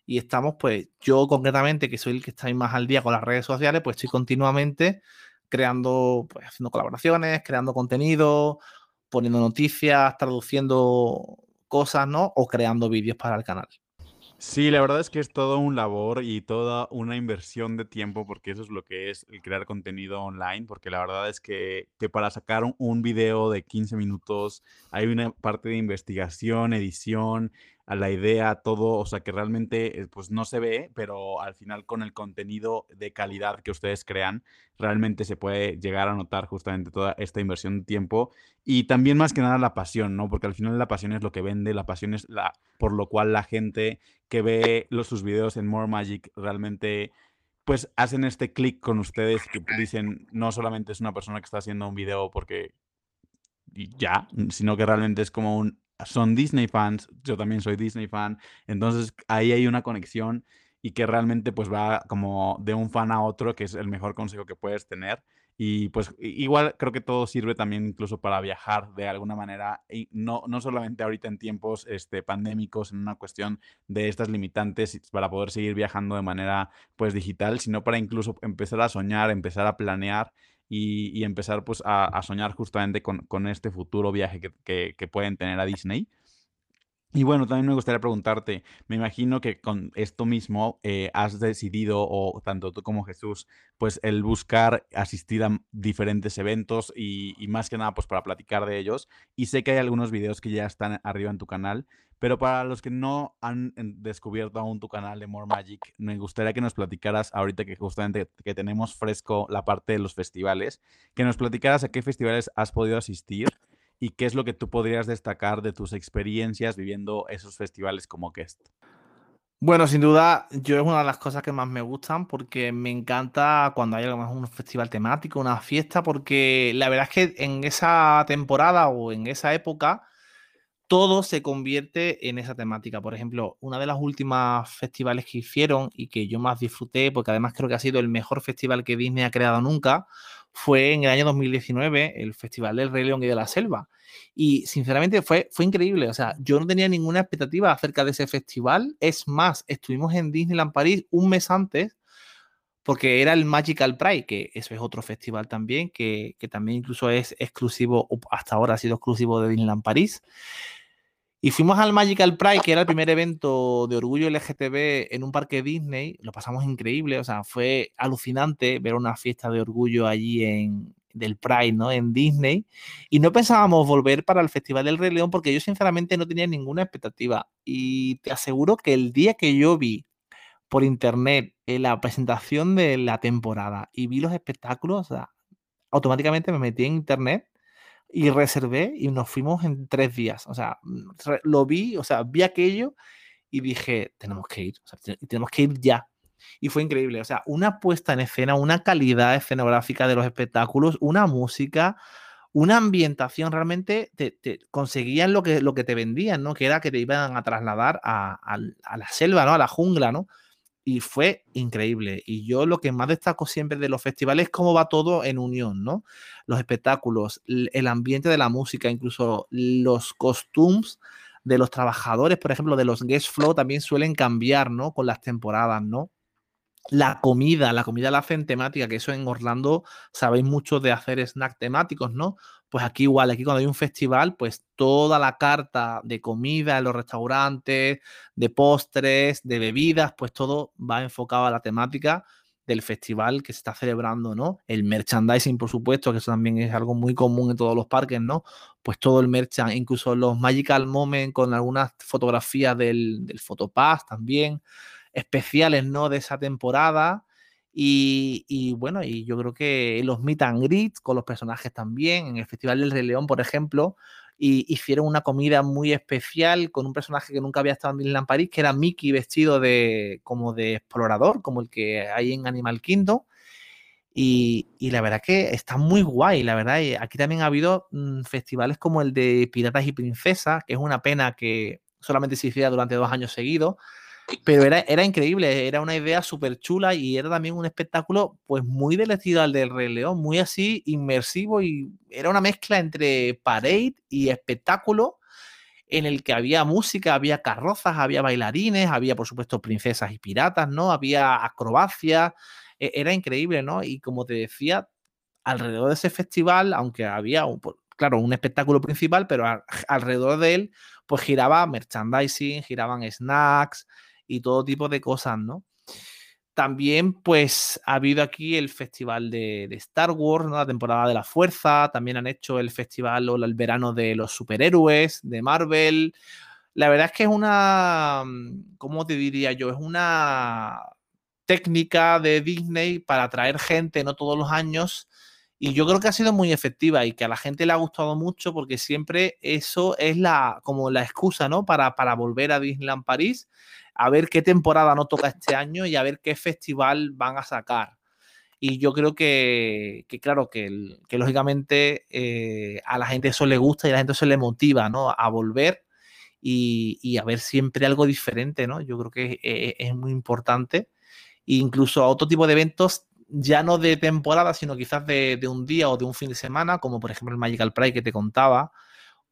y estamos pues yo concretamente que soy el que está más al día con las redes sociales pues estoy continuamente creando pues haciendo colaboraciones creando contenido poniendo noticias traduciendo cosas, ¿no? O creando vídeos para el canal. Sí, la verdad es que es todo un labor y toda una inversión de tiempo, porque eso es lo que es el crear contenido online, porque la verdad es que, que para sacar un, un video de 15 minutos hay una parte de investigación, edición, a la idea, todo, o sea, que realmente eh, pues no se ve, pero al final con el contenido de calidad que ustedes crean, realmente se puede llegar a notar justamente toda esta inversión de tiempo y también más que nada la pasión, ¿no? Porque al final la pasión es lo que vende, la pasión es la por lo cual la gente que ve los, sus videos en More Magic realmente pues hacen este clic con ustedes que dicen no solamente es una persona que está haciendo un video porque ya, sino que realmente es como un son Disney fans, yo también soy Disney fan, entonces ahí hay una conexión y que realmente pues va como de un fan a otro, que es el mejor consejo que puedes tener. Y pues igual creo que todo sirve también incluso para viajar de alguna manera, y no, no solamente ahorita en tiempos este, pandémicos, en una cuestión de estas limitantes para poder seguir viajando de manera pues digital, sino para incluso empezar a soñar, empezar a planear y, empezar pues a, soñar justamente con, este futuro viaje que, pueden tener a Disney. Y bueno, también me gustaría preguntarte, me imagino que con esto mismo eh, has decidido, o tanto tú como Jesús, pues el buscar asistir a diferentes eventos y, y, más que nada pues para platicar de ellos. Y sé que hay algunos videos que ya están arriba en tu canal, pero para los que no han descubierto aún tu canal de More Magic, me gustaría que nos platicaras, ahorita que justamente que tenemos fresco la parte de los festivales, que nos platicaras a qué festivales has podido asistir y qué es lo que tú podrías destacar de tus experiencias viviendo esos festivales como guest. Bueno, sin duda, yo es una de las cosas que más me gustan porque me encanta cuando hay un festival temático, una fiesta, porque la verdad es que en esa temporada o en esa época todo se convierte en esa temática. Por ejemplo, una de las últimas festivales que hicieron y que yo más disfruté, porque además creo que ha sido el mejor festival que Disney ha creado nunca, fue en el año 2019, el Festival del Rey León y de la Selva. Y sinceramente fue, fue increíble. O sea, yo no tenía ninguna expectativa acerca de ese festival. Es más, estuvimos en Disneyland París un mes antes porque era el Magical Pride, que eso es otro festival también, que, que, también incluso es exclusivo, hasta ahora ha sido exclusivo de Disneyland París. Y fuimos al Magical Pride, que era el primer evento de orgullo LGTB en un parque Disney. Lo pasamos increíble, o sea, fue alucinante ver una fiesta de orgullo allí en del Pride, ¿no? En Disney. Y no pensábamos volver para el Festival del Rey León porque yo sinceramente no tenía ninguna expectativa. Y te aseguro que el día que yo vi por internet en la presentación de la temporada y vi los espectáculos, automáticamente me metí en internet y reservé y nos fuimos en tres días. O sea, mm, lo vi, o sea, vi aquello y dije, tenemos que ir, tenemos que ir ya. Y fue increíble, o sea, una puesta en escena, una calidad escenográfica de los espectáculos, una música, una ambientación, realmente te, conseguían lo que, lo que te vendían, ¿no? Que era que te iban a trasladar a, a la selva, ¿no? A la jungla, ¿no? Y fue increíble. Y yo lo que más destaco siempre de los festivales es cómo va todo en unión, ¿no? Los espectáculos, el ambiente de la música, incluso los costumes de los trabajadores, por ejemplo, de los guest flow también suelen cambiar, ¿no? Con las temporadas, ¿no? La comida, la comida la hacen temática, que eso en Orlando sabéis mucho de hacer snack temáticos, ¿no? Pues aquí igual, aquí cuando hay un festival, pues toda la carta de comida en los restaurantes, de postres, de bebidas, pues todo va enfocado a la temática del festival que se está celebrando, ¿no? El merchandising, por supuesto, que eso también es algo muy común en todos los parques, ¿no? Pues todo el merchandising, incluso los Magical Moments con algunas fotografías del, del Photopass también especiales, ¿no? De esa temporada. Y, bueno, y yo creo que los meet and greet con los personajes también, en el Festival del Rey León, por ejemplo, hicieron una comida muy especial con un personaje que nunca había estado en Disneyland París, que era Mickey vestido de como de explorador, como el que hay en Animal Kingdom. Y, y la verdad que está muy guay, la verdad. aquí también ha habido mm, festivales como el de Piratas y Princesas, que es una pena que solamente se hiciera durante dos años seguidos, pero era, era increíble, era una idea súper chula y era también un espectáculo pues muy del estilo al del Rey León, muy así inmersivo y era una mezcla entre parade y espectáculo en el que había música, había carrozas, había bailarines, había por supuesto princesas y piratas, ¿no? Había acrobacia, e, era increíble, ¿no? Y como te decía, alrededor de ese festival, aunque había, un, claro, un espectáculo principal, pero alrededor de él, pues giraba merchandising, giraban snacks, y todo tipo de cosas, ¿no? También, pues, ha habido aquí el festival de, Star Wars, ¿no? La temporada de la Fuerza. También han hecho el festival o el verano de los superhéroes de Marvel. La verdad es que es una, mm, ¿cómo te diría yo? Es una técnica de Disney para atraer gente, no todos los años. Y yo creo que ha sido muy efectiva y que a la gente le ha gustado mucho porque siempre eso es la, como la excusa, ¿no? Para, para volver a Disneyland París a ver qué temporada no toca este año y a ver qué festival van a sacar. Y yo creo que, claro, que, lógicamente eh, a la gente eso le gusta y a la gente eso le motiva, ¿no? A volver y, a ver siempre algo diferente, ¿no? Yo creo que es, muy importante. Incluso a otro tipo de eventos, ya no de temporada, sino quizás de, un día o de un fin de semana, como por ejemplo el Magical Pride que te contaba,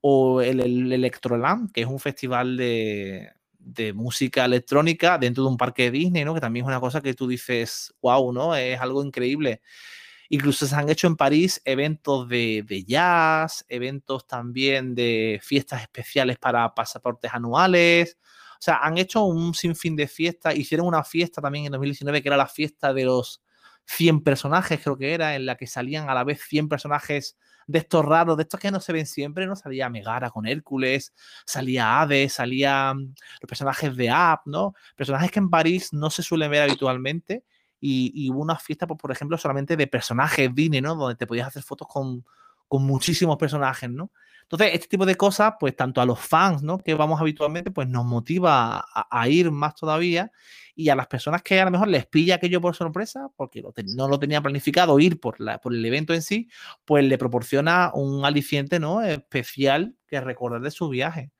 o el, el Electroland, que es un festival de, de música electrónica dentro de un parque de Disney, ¿no? Que también es una cosa que tú dices, wow, ¿no? Es algo increíble. Incluso se han hecho en París eventos de, jazz, eventos también de fiestas especiales para pasaportes anuales. O sea, han hecho un sinfín de fiestas. Hicieron una fiesta también en 2019 que era la fiesta de los 100 personajes, creo que era, en la que salían a la vez 100 personajes de estos raros, de estos que no se ven siempre, ¿no? Salía Megara con Hércules, salía Hades, salían los personajes de App, ¿no? Personajes que en París no se suelen ver habitualmente. Y, hubo una fiesta, por ejemplo, solamente de personajes Disney, ¿no? Donde te podías hacer fotos con, con muchísimos personajes, ¿no? Entonces, este tipo de cosas, pues tanto a los fans, ¿no? Que vamos habitualmente, pues nos motiva a, ir más todavía. Y a las personas que a lo mejor les pilla aquello por sorpresa, porque no lo tenía planificado ir por, la, por el evento en sí, pues le proporciona un aliciente, ¿no? Especial que recordar de su viaje.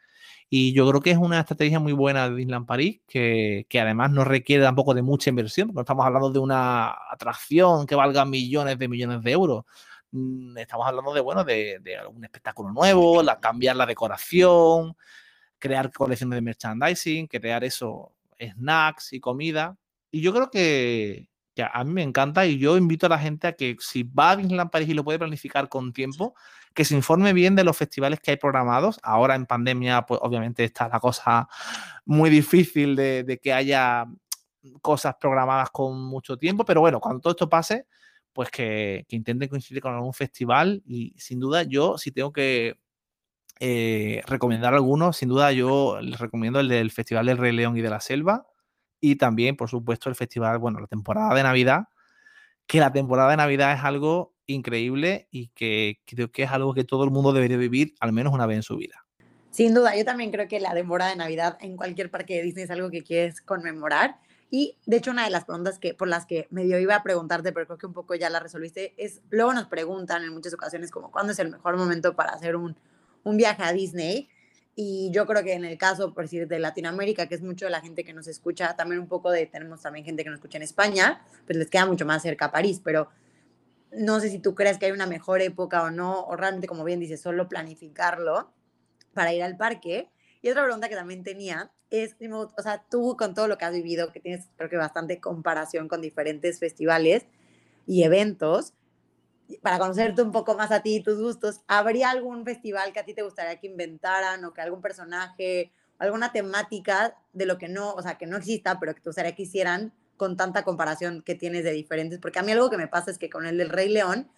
Y yo creo que es una estrategia muy buena de Disneyland París, que, que, además no requiere tampoco de mucha inversión, no estamos hablando de una atracción que valga millones de millones de euros. Mm, estamos hablando de, bueno, de, un espectáculo nuevo, cambiar la decoración, crear colecciones de merchandising, crear eso, snacks y comida. Y yo creo que, a mí me encanta y yo invito a la gente a que si va a Disneyland París y lo puede planificar con tiempo, que se informe bien de los festivales que hay programados. Ahora en pandemia, pues obviamente está la cosa muy difícil de, de que haya cosas programadas con mucho tiempo, pero bueno, cuando todo esto pase, pues que, intenten coincidir con algún festival y sin duda yo, si tengo que eh, recomendar alguno, sin duda yo les recomiendo el del Festival del Rey León y de la Selva y también, por supuesto, el festival, bueno, la temporada de Navidad, que la temporada de Navidad es algo increíble y que creo que es algo que todo el mundo debería vivir al menos una vez en su vida. Sin duda, yo también creo que la temporada de Navidad en cualquier parque de Disney es algo que quieres conmemorar. Y de hecho, una de las preguntas que, por las que medio iba a preguntarte, pero creo que un poco ya la resolviste, es, luego nos preguntan en muchas ocasiones como cuándo es el mejor momento para hacer un, un viaje a Disney. Y yo creo que en el caso, por decir, de Latinoamérica, que es mucho de la gente que nos escucha, también un poco de, tenemos también gente que nos escucha en España, pues les queda mucho más cerca a París, pero no sé si tú crees que hay una mejor época o no, o realmente, como bien dices, solo planificarlo para ir al parque. Y otra pregunta que también tenía es, o sea, tú con todo lo que has vivido, que tienes creo que bastante comparación con diferentes festivales y eventos, para conocerte un poco más a ti y tus gustos, ¿habría algún festival que a ti te gustaría que inventaran o que algún personaje, alguna temática de lo que no, o sea, que no exista, pero que te gustaría que hicieran con tanta comparación que tienes de diferentes? Porque a mí algo que me pasa es que con el del Rey León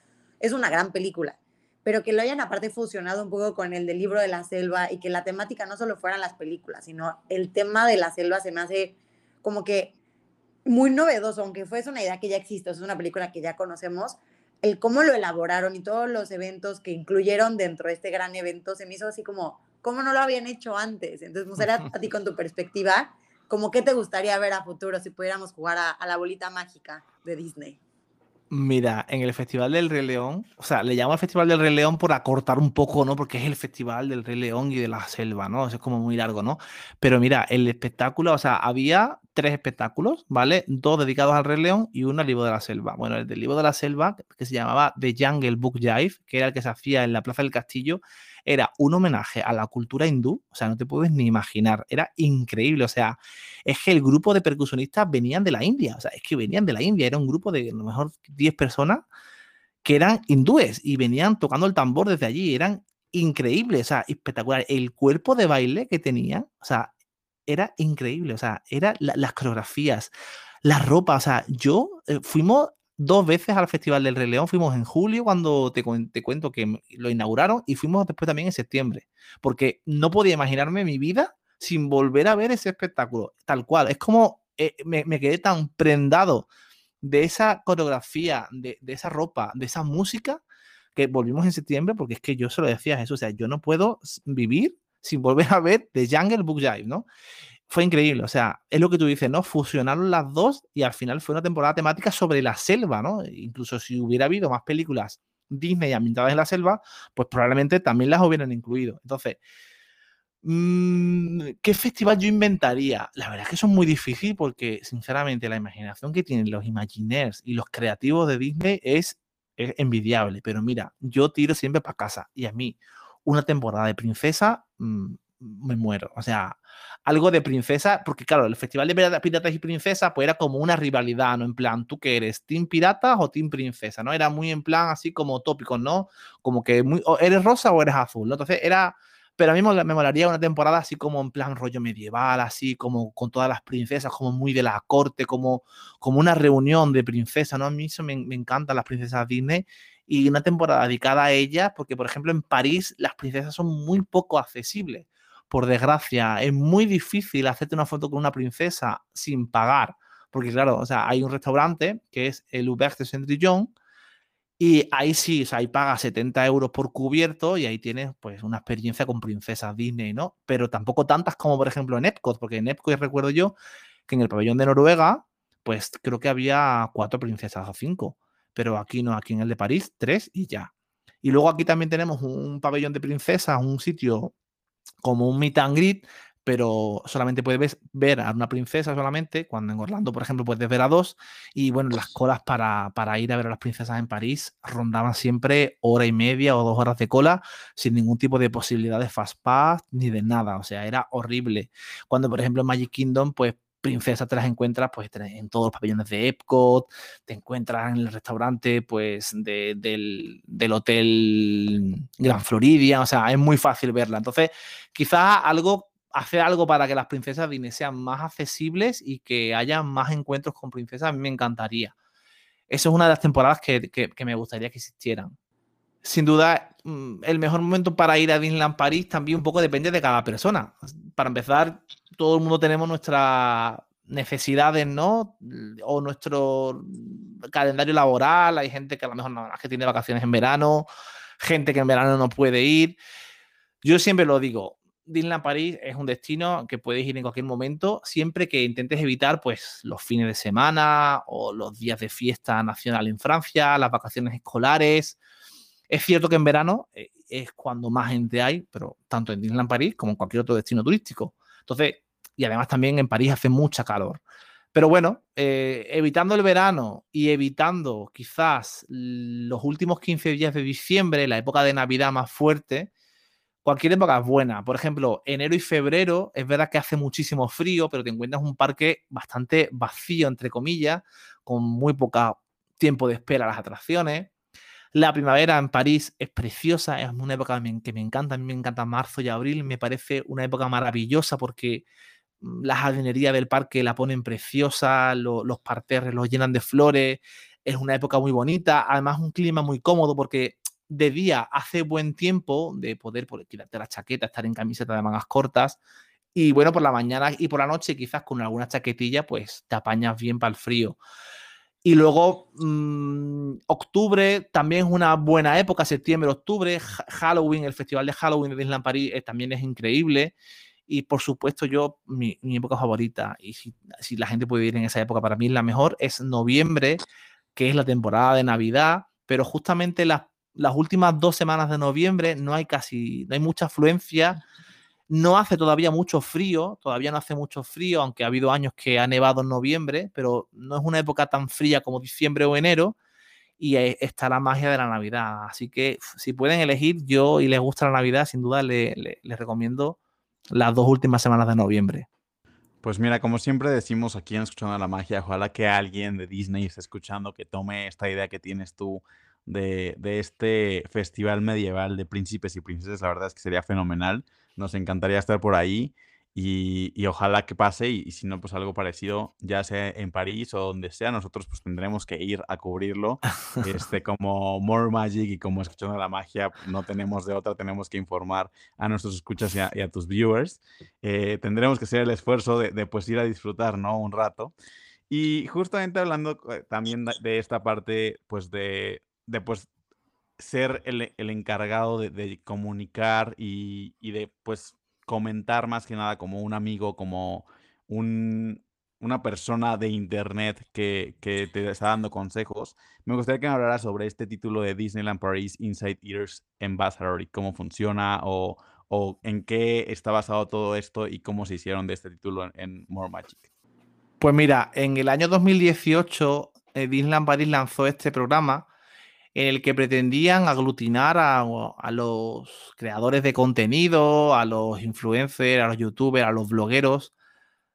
es una gran película pero que lo hayan aparte fusionado un poco con el del libro de la selva y que la temática no solo fueran las películas, sino el tema de la selva se me hace como que muy novedoso, aunque fuese una idea que ya existe, es una película que ya conocemos, el cómo lo elaboraron y todos los eventos que incluyeron dentro de este gran evento, se me hizo así como, ¿cómo no lo habían hecho antes? Entonces, me gustaría a ti con tu perspectiva, como qué te gustaría ver a futuro si pudiéramos jugar a la bolita mágica de Disney. Mira, en el Festival del Rey León, o sea, le llamo al Festival del Rey León por acortar un poco, ¿no? Porque es el Festival del Rey León y de la selva, ¿no? es como muy largo, ¿no? Pero mira, el espectáculo, o sea, había tres espectáculos, ¿vale? Dos dedicados al Rey León y uno al Libro de la Selva. Bueno, el del Libro de la Selva, que se llamaba The Jungle Book Jive, que era el que se hacía en la Plaza del Castillo, era un homenaje a la cultura hindú, o sea, no te puedes ni imaginar, era increíble, o sea, es que el grupo de percusionistas venían de la India, o sea, es que venían de la India, era un grupo de a lo mejor 10 personas que eran hindúes y venían tocando el tambor desde allí, eran increíbles, o sea, espectacular. El cuerpo de baile que tenían, o sea, era increíble, o sea, era las coreografías, la ropa, o sea, yo eh, fuimos dos veces al Festival del Rey León, fuimos en julio cuando te, te cuento que lo inauguraron y fuimos después también en septiembre, porque no podía imaginarme mi vida sin volver a ver ese espectáculo, tal cual, es como eh, me, me, quedé tan prendado de esa coreografía, de, de esa ropa, de esa música, que volvimos en septiembre, porque es que yo se lo decía a Jesús, o sea, yo no puedo vivir sin volver a ver The Jungle Book Jive, ¿no? Fue increíble, o sea, es lo que tú dices, ¿no? Fusionaron las dos y al final fue una temporada temática sobre la selva, ¿no? Incluso si hubiera habido más películas Disney ambientadas en la selva, pues probablemente también las hubieran incluido. Entonces, mm, ¿qué festival yo inventaría? La verdad es que eso es muy difícil porque, sinceramente, la imaginación que tienen los Imagineers y los creativos de Disney es envidiable, pero mira, yo tiro siempre para casa y a mí una temporada de princesa mm, me muero. O sea, algo de princesa, porque claro, el Festival de Piratas y Princesas pues era como una rivalidad, ¿no? En plan, ¿tú qué eres? ¿Team Piratas o Team Princesa? ¿No? Era muy en plan así como tópico, ¿no? Como que muy, ¿eres rosa o eres azul? ¿no? Entonces era pero a mí me molaría una temporada así como en plan rollo medieval, así como con todas las princesas, como muy de la corte, como, como una reunión de princesas, ¿no? A mí eso me, me encantan las princesas Disney y una temporada dedicada a ellas, porque por ejemplo en París las princesas son muy poco accesibles. Por desgracia, es muy difícil hacerte una foto con una princesa sin pagar, porque claro, o sea, hay un restaurante que es el Auberge de Cendrillon, y ahí sí, o sea, ahí pagas 70 euros por cubierto y ahí tienes pues una experiencia con princesas Disney, ¿no? Pero tampoco tantas como por ejemplo en Epcot, porque en Epcot recuerdo yo que en el pabellón de Noruega, pues creo que había cuatro princesas o cinco, pero aquí no, aquí en el de París, tres y ya. Y luego aquí también tenemos un pabellón de princesas, un sitio como un meet and greet, pero solamente puedes ver a una princesa solamente, cuando en Orlando, por ejemplo, puedes ver a dos, y bueno, las colas para, para, ir a ver a las princesas en París rondaban siempre hora y media o dos horas de cola, sin ningún tipo de posibilidad de fast pass ni de nada, o sea, era horrible. Cuando, por ejemplo, en Magic Kingdom, pues princesas te las encuentras pues en todos los pabellones de Epcot, te encuentras en el restaurante pues de, del, del, hotel Gran Floridia, o sea, es muy fácil verla. Entonces, quizás algo hacer algo para que las princesas Disney sean más accesibles y que haya más encuentros con princesas, a mí me encantaría. Eso es una de las temporadas que, que, me gustaría que existieran. Sin duda, mm, el mejor momento para ir a Disneyland París también un poco depende de cada persona. Para empezar, todo el mundo tenemos nuestras necesidades, ¿no? O nuestro calendario laboral. Hay gente que a lo mejor más que tiene vacaciones en verano, gente que en verano no puede ir. Yo siempre lo digo, Disneyland París es un destino que puedes ir en cualquier momento, siempre que intentes evitar pues, los fines de semana o los días de fiesta nacional en Francia, las vacaciones escolares. Es cierto que en verano eh, es cuando más gente hay, pero tanto en Disneyland París como en cualquier otro destino turístico. Entonces, y además también en París hace mucha calor. Pero bueno, eh, evitando el verano y evitando quizás los últimos 15 días de diciembre, la época de Navidad más fuerte, cualquier época es buena. Por ejemplo, enero y febrero es verdad que hace muchísimo frío, pero te encuentras un parque bastante vacío, entre comillas, con muy poco tiempo de espera a las atracciones. La primavera en París es preciosa, es una época que me encanta, a mí me encanta marzo y abril, me parece una época maravillosa porque mm, la jardinería del parque la ponen preciosa, los parterres los llenan de flores, es una época muy bonita, además un clima muy cómodo porque de día hace buen tiempo de poder quitarte la chaqueta, estar en camiseta de mangas cortas. Y bueno, por la mañana y por la noche, quizás con alguna chaquetilla, pues te apañas bien para el frío. Y luego, mm, octubre también es una buena época, septiembre, octubre, Halloween, el festival de Halloween de Disneyland París eh, también es increíble. Y por supuesto, yo, mi, época favorita, y si, la gente puede ir en esa época, para mí la mejor, es noviembre, que es la temporada de Navidad, pero justamente las las últimas dos semanas de noviembre no hay casi, no hay mucha afluencia, no hace todavía mucho frío, todavía no hace mucho frío, aunque ha habido años que ha nevado en noviembre, pero no es una época tan fría como diciembre o enero y está la magia de la Navidad. Así que si pueden elegir, yo y les gusta la Navidad, sin duda les recomiendo las dos últimas semanas de noviembre. Pues mira, como siempre decimos aquí en Escuchando la Magia, ojalá que alguien de Disney esté escuchando, que tome esta idea que tienes tú de, este festival medieval de príncipes y princesas. La verdad es que sería fenomenal. Nos encantaría estar por ahí. y, ojalá que pase y, si no, pues algo parecido, ya sea en París o donde sea, nosotros pues tendremos que ir a cubrirlo. Este, como More Magic y como Escuchando la Magia, no tenemos de otra, tenemos que informar a nuestros escuchas y a, tus viewers. Eh, tendremos que hacer el esfuerzo de, de, pues ir a disfrutar, ¿no? Un rato. Y justamente hablando eh, también de esta parte, pues de, de pues ser el, el encargado de, comunicar y, y de pues comentar más que nada como un amigo, como un, una persona de internet que, que, te está dando consejos, me gustaría que me hablaras sobre este título de Disneyland Paris Inside Ears Ambassador y cómo funciona o, o, en qué está basado todo esto y cómo se hicieron de este título en, More Magic. Pues mira, en el año 2018 eh, Disneyland Paris lanzó este programa en el que pretendían aglutinar a, los creadores de contenido, a los influencers, a los youtubers, a los blogueros,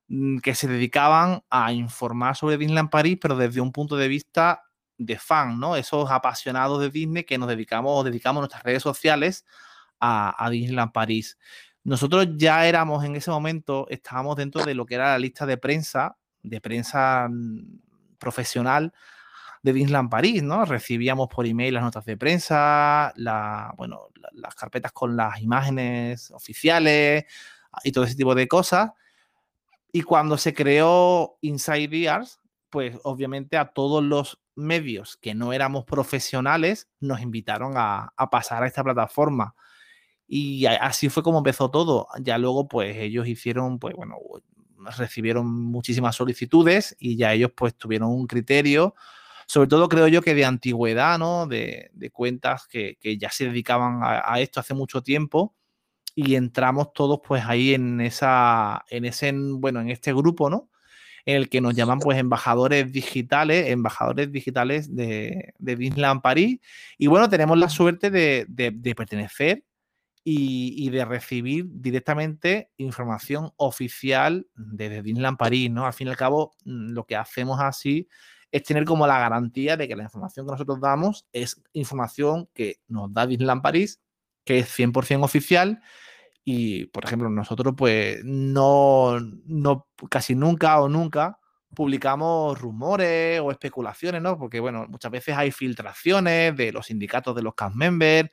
mm, que se dedicaban a informar sobre Disneyland París, pero desde un punto de vista de fan, ¿no? Esos apasionados de Disney que nos dedicamos, dedicamos nuestras redes sociales a, a Disneyland París. Nosotros ya éramos en ese momento, estábamos dentro de lo que era la lista de prensa, de prensa mm, profesional de Disneyland París, ¿no? Recibíamos por email las notas de prensa, la, bueno, las carpetas con las imágenes oficiales y todo ese tipo de cosas. Y cuando se creó Inside Ears, pues obviamente a todos los medios que no éramos profesionales nos invitaron a, pasar a esta plataforma. Y así fue como empezó todo. Ya luego, pues ellos hicieron, pues bueno, recibieron muchísimas solicitudes y ya ellos pues tuvieron un criterio sobre todo creo yo que de antigüedad, ¿no? De, cuentas que, ya se dedicaban a, esto hace mucho tiempo y entramos todos pues ahí en esa, en ese, bueno, en este grupo, ¿no? En el que nos llaman pues embajadores digitales, embajadores digitales de, de Disneyland París. Y bueno, tenemos la suerte de, pertenecer y, de recibir directamente información oficial desde Disneyland París, ¿no? Al fin y al cabo, mm, lo que hacemos así es tener como la garantía de que la información que nosotros damos es información que nos da Disneyland París, que es 100% oficial. Y, por ejemplo, nosotros pues no, no, casi nunca o nunca publicamos rumores o especulaciones, ¿no? Porque, bueno, muchas veces hay filtraciones de los sindicatos de los cast members,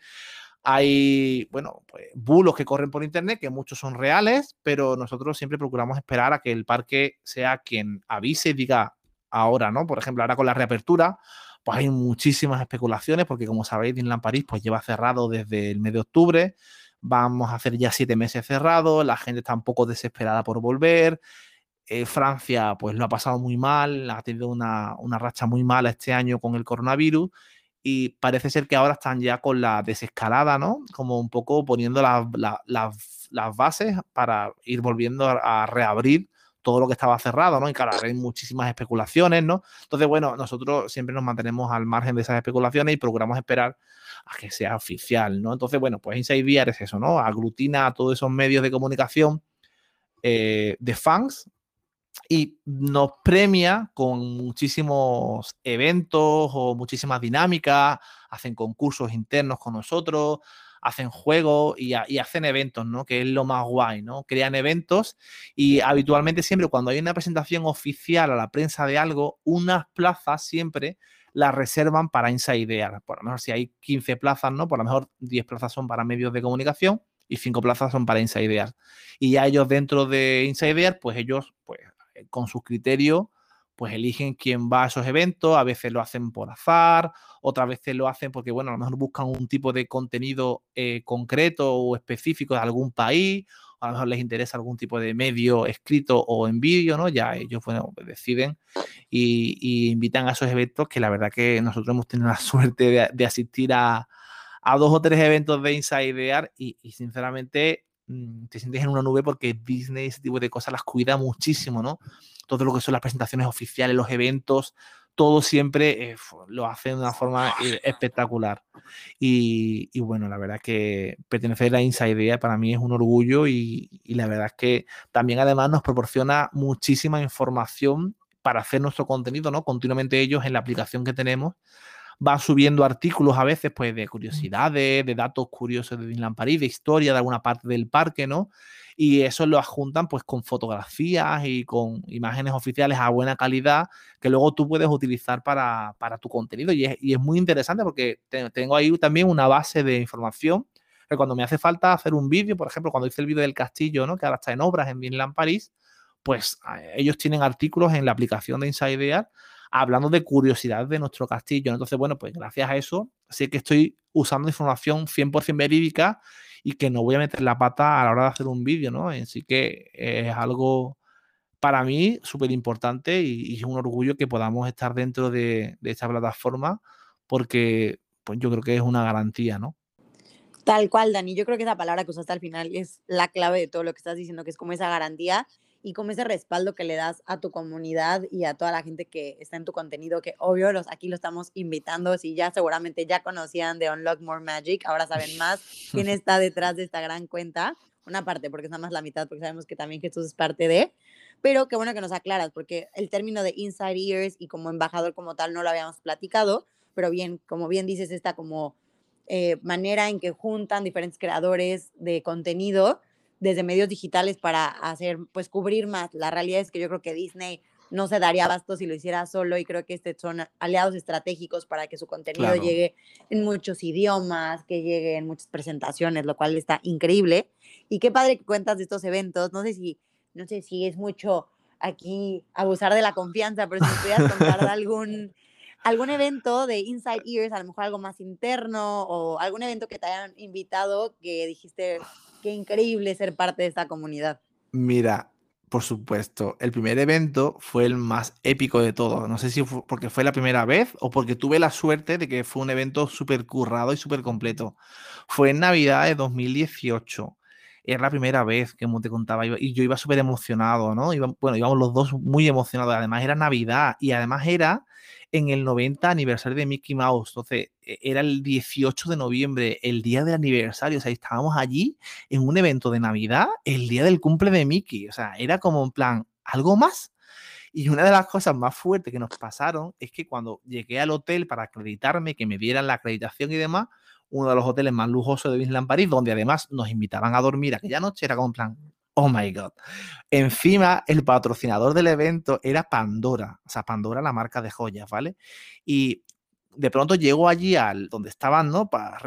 hay, bueno, pues bulos que corren por internet, que muchos son reales, pero nosotros siempre procuramos esperar a que el parque sea quien avise y diga, ahora, ¿no? Por ejemplo, ahora con la reapertura, pues hay muchísimas especulaciones, porque como sabéis, Disneyland París pues lleva cerrado desde el mes de octubre, vamos a hacer ya siete meses cerrados, la gente está un poco desesperada por volver, eh, Francia pues lo ha pasado muy mal, ha tenido una, racha muy mala este año con el coronavirus y parece ser que ahora están ya con la desescalada, ¿no? Como un poco poniendo las bases para ir volviendo a reabrir todo lo que estaba cerrado, ¿no? Y claro, hay muchísimas especulaciones, ¿no? Entonces, bueno, nosotros siempre nos mantenemos al margen de esas especulaciones y procuramos esperar a que sea oficial, ¿no? Entonces, bueno, pues Inside VR es eso, ¿no? Aglutina a todos esos medios de comunicación eh, de fans y nos premia con muchísimos eventos o muchísimas dinámicas, hacen concursos internos con nosotros, hacen juegos y, hacen eventos, ¿no? Que es lo más guay, ¿no? Crean eventos y habitualmente siempre cuando hay una presentación oficial a la prensa de algo, unas plazas siempre las reservan para Insidear. Por lo mejor si hay 15 plazas, ¿no? Por lo mejor 10 plazas son para medios de comunicación y 5 plazas son para Insidear. Y ya ellos dentro de Insidear, pues ellos, pues con sus criterios, pues eligen quién va a esos eventos, a veces lo hacen por azar, otras veces lo hacen porque, bueno, a lo mejor buscan un tipo de contenido eh, concreto o específico de algún país, o a lo mejor les interesa algún tipo de medio escrito o en vídeo, ¿no? Ya ellos, bueno, pues deciden y, invitan a esos eventos que la verdad que nosotros hemos tenido la suerte de, asistir a, dos o tres eventos de Insidear y, y sinceramente te sientes en una nube porque Disney ese tipo de cosas las cuida muchísimo, ¿no? todo lo que son las presentaciones oficiales, los eventos, todo siempre eh, lo hace de una forma eh, espectacular. Y, bueno, la verdad es que pertenecer a Inside para mí es un orgullo y, la verdad es que también además nos proporciona muchísima información para hacer nuestro contenido, ¿no? Continuamente ellos en la aplicación que tenemos va subiendo artículos a veces, pues, de curiosidades, de datos curiosos de Disneyland París, de historia de alguna parte del parque, ¿no? Y eso lo adjuntan, pues, con fotografías y con imágenes oficiales a buena calidad que luego tú puedes utilizar para, tu contenido. Y es, muy interesante porque tengo ahí también una base de información que cuando me hace falta hacer un vídeo, por ejemplo, cuando hice el vídeo del castillo, ¿no? Que ahora está en obras en Disneyland París, pues ellos tienen artículos en la aplicación de Inside hablando de curiosidades de nuestro castillo. Entonces, bueno, pues gracias a eso sé que estoy usando información 100% verídica y que no voy a meter la pata a la hora de hacer un vídeo, ¿no? Así que es algo para mí súper importante y, es un orgullo que podamos estar dentro de, de esta plataforma porque pues yo creo que es una garantía, ¿no? Tal cual, Dani. Yo creo que esa palabra que usaste al final es la clave de todo lo que estás diciendo, que es como esa garantía y como ese respaldo que le das a tu comunidad y a toda la gente que está en tu contenido, que obvio los, aquí lo estamos invitando, si ya seguramente ya conocían de Unlock More Magic, ahora saben más quién está detrás de esta gran cuenta, una parte porque es nada más la mitad, porque sabemos que también Jesús es parte de, pero qué bueno que nos aclaras, porque el término de Inside Ears y como embajador como tal no lo habíamos platicado, pero bien, como bien dices, esta como eh, manera en que juntan diferentes creadores de contenido desde medios digitales para hacer, pues cubrir más. La realidad es que yo creo que Disney no se daría abasto si lo hiciera solo y creo que este son aliados estratégicos para que su contenido llegue en muchos idiomas, que llegue en muchas presentaciones, lo cual está increíble. Y qué padre que cuentas de estos eventos. No sé si, no sé si es mucho aquí abusar de la confianza, pero si me pudieras contar de algún algún evento de Inside Ears, a lo mejor algo más interno o algún evento que te hayan invitado que dijiste, qué increíble ser parte de esta comunidad. Mira, por supuesto, el primer evento fue el más épico de todos. No sé si fue porque fue la primera vez o porque tuve la suerte de que fue un evento súper currado y súper completo. Fue en Navidad de 2018 era la primera vez que, como te contaba, y yo iba súper emocionado, ¿no? bueno, íbamos los dos muy emocionados. Además, era Navidad y además era en el 90 aniversario de Mickey Mouse. Entonces, e, era el 18 de noviembre, el día del aniversario. O sea, estábamos allí en un evento de Navidad, el día del cumple de Mickey. O sea, era como en plan, ¿algo más? Y una de las cosas más fuertes que nos pasaron es que cuando llegué al hotel para acreditarme, que me dieran la acreditación y demás, uno de los hoteles más lujosos de Disneyland París, donde además nos invitaban a dormir aquella noche, era como en plan, oh my god. Encima, el patrocinador del evento era Pandora, o sea, Pandora, la marca de joyas, ¿vale? Y de pronto llego allí al donde estaban, ¿no? Para,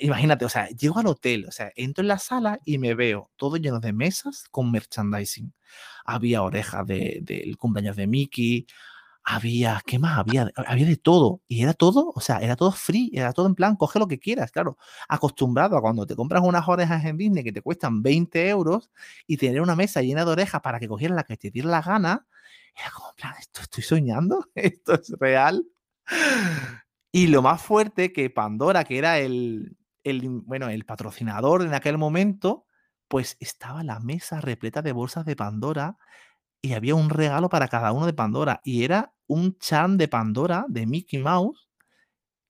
imagínate, o sea, llego al hotel, o sea, entro en la sala y me veo todo lleno de mesas con merchandising. Había orejas del cumpleaños de Mickey, había, ¿qué más había? Había de todo. Y era todo, o sea, era todo free, era todo en plan, coge lo que quieras, claro. Acostumbrado a cuando te compras unas orejas en Disney que te cuestan 20 euros y tener una mesa llena de orejas para que cogieras la que te diera la gana, era como, en plan, ¿esto estoy soñando? ¿Esto es real? Y lo más fuerte que Pandora, que era el, el, bueno, el patrocinador en aquel momento, pues estaba la mesa repleta de bolsas de Pandora y había un regalo para cada uno de Pandora y era un chan de Pandora de Mickey Mouse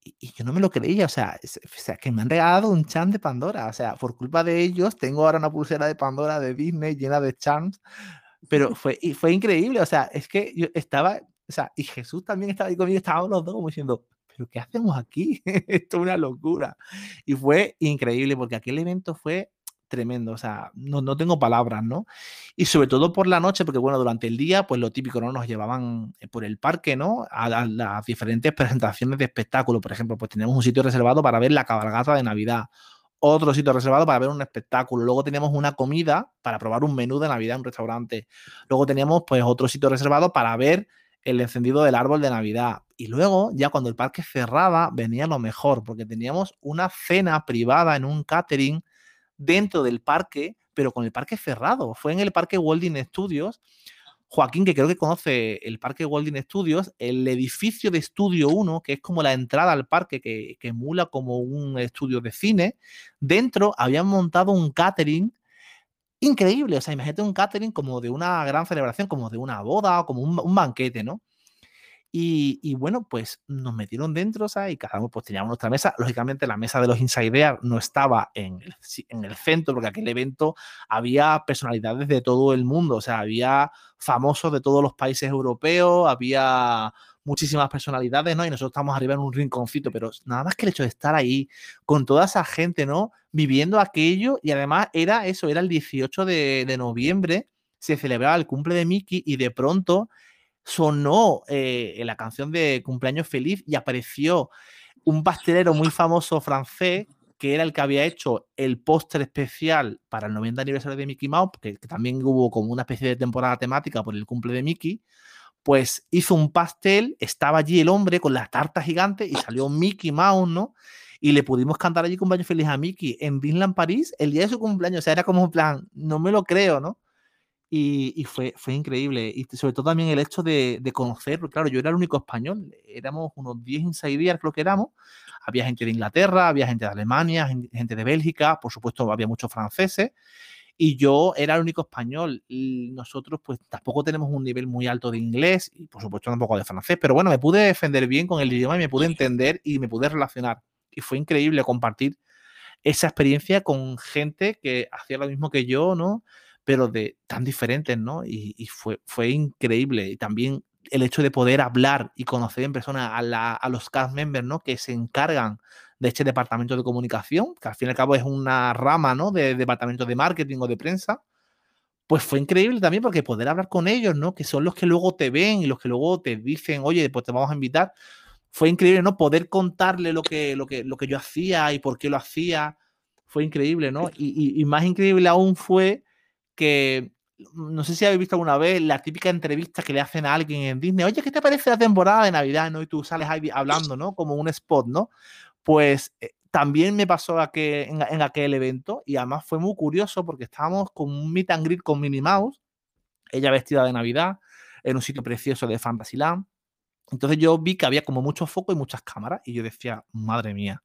y, yo no me lo creía, o sea, o sea, que me han regalado un chan de Pandora, o sea, por culpa de ellos tengo ahora una pulsera de Pandora de Disney llena de chans, pero fue, y fue increíble, o sea, es que yo estaba, o sea, y Jesús también estaba ahí conmigo, estábamos los dos como diciendo, pero ¿qué hacemos aquí? Esto es una locura. Y fue increíble porque aquel evento fue tremendo, o sea, no, no, tengo palabras, ¿no? Y sobre todo por la noche, porque bueno, durante el día, pues lo típico, ¿no? Nos llevaban eh, por el parque, ¿no? A, las diferentes presentaciones de espectáculo, por ejemplo, pues teníamos un sitio reservado para ver la cabalgata de Navidad, otro sitio reservado para ver un espectáculo, luego teníamos una comida para probar un menú de Navidad en un restaurante, luego teníamos pues otro sitio reservado para ver el encendido del árbol de Navidad. Y luego, ya cuando el parque cerraba, venía lo mejor, porque teníamos una cena privada en un catering dentro del parque, pero con el parque cerrado. Fue en el parque Walding Studios. Joaquín, que creo que conoce el parque Walding Studios, el edificio de Estudio 1, que es como la entrada al parque, que, emula como un estudio de cine, dentro habían montado un catering increíble. O sea, imagínate un catering como de una gran celebración, como de una boda o como un, un banquete, ¿no? Y, bueno, pues nos metieron dentro, ¿sabes? Y cada uno pues teníamos nuestra mesa. Lógicamente la mesa de los Inside no estaba en el, en el centro, porque aquel evento había personalidades de todo el mundo, o sea, había famosos de todos los países europeos, había muchísimas personalidades, ¿no? Y nosotros estamos arriba en un rinconcito, pero nada más que el hecho de estar ahí con toda esa gente, ¿no? Viviendo aquello y además era eso, era el 18 de, noviembre, se celebraba el cumple de Mickey y de pronto sonó eh, la canción de cumpleaños feliz y apareció un pastelero muy famoso francés que era el que había hecho el póster especial para el 90 aniversario de Mickey Mouse, que, también hubo como una especie de temporada temática por el cumple de Mickey, pues hizo un pastel, estaba allí el hombre con la tarta gigante y salió Mickey Mouse, ¿no? Y le pudimos cantar allí cumpleaños feliz a Mickey en Disneyland París el día de su cumpleaños. O sea, era como un plan, no me lo creo, ¿no? Y, fue, fue increíble. Y sobre todo también el hecho de, de conocer, claro, yo era el único español, éramos unos 10 insiders, creo que éramos. Había gente de Inglaterra, había gente de Alemania, gente de Bélgica, por supuesto había muchos franceses. Y yo era el único español. Y nosotros, pues tampoco tenemos un nivel muy alto de inglés y, por supuesto, tampoco de francés. Pero bueno, me pude defender bien con el idioma y me pude entender y me pude relacionar. Y fue increíble compartir esa experiencia con gente que hacía lo mismo que yo, ¿no? Pero de tan diferentes, ¿no? Y, fue, fue increíble. Y también el hecho de poder hablar y conocer en persona a, los cast members, ¿no? Que se encargan de este departamento de comunicación, que al fin y al cabo es una rama, ¿no? De departamento de marketing o de prensa. Pues fue increíble también porque poder hablar con ellos, ¿no? Que son los que luego te ven y los que luego te dicen, oye, pues te vamos a invitar. Fue increíble, ¿no? Poder contarle lo que, lo que, lo que yo hacía y por qué lo hacía. Fue increíble, ¿no? y más increíble aún fue que no sé si habéis visto alguna vez la típica entrevista que le hacen a alguien en Disney, oye, ¿qué te parece la temporada de Navidad? ¿no? Y tú sales ahí hablando, ¿no? Como un spot, ¿no? Pues eh, también me pasó en, en, aquel evento y además fue muy curioso porque estábamos con un meet and greet con Minnie Mouse, ella vestida de Navidad, en un sitio precioso de Fantasyland. Entonces yo vi que había como mucho foco y muchas cámaras y yo decía, madre mía.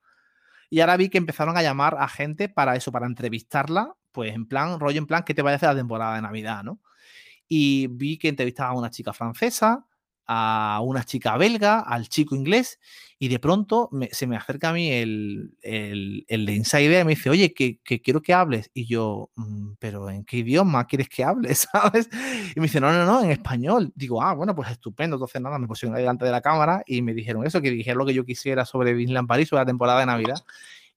Y ahora vi que empezaron a llamar a gente para eso, para entrevistarla pues en plan, rollo en plan, ¿qué te parece la temporada de Navidad, no? Y vi que entrevistaba a una chica francesa, a una chica belga, al chico inglés, y de pronto se me acerca a mí el, el, el de Insider y me dice, oye, que, quiero que hables. Y yo, mm, pero ¿en qué idioma quieres que hables? ¿Sabes? Y me dice, no, no, no, en español. Digo, ah, bueno, pues estupendo. Entonces, nada, me pusieron delante de la cámara y me dijeron eso, que dijeron lo que yo quisiera sobre Disneyland París, sobre la temporada de Navidad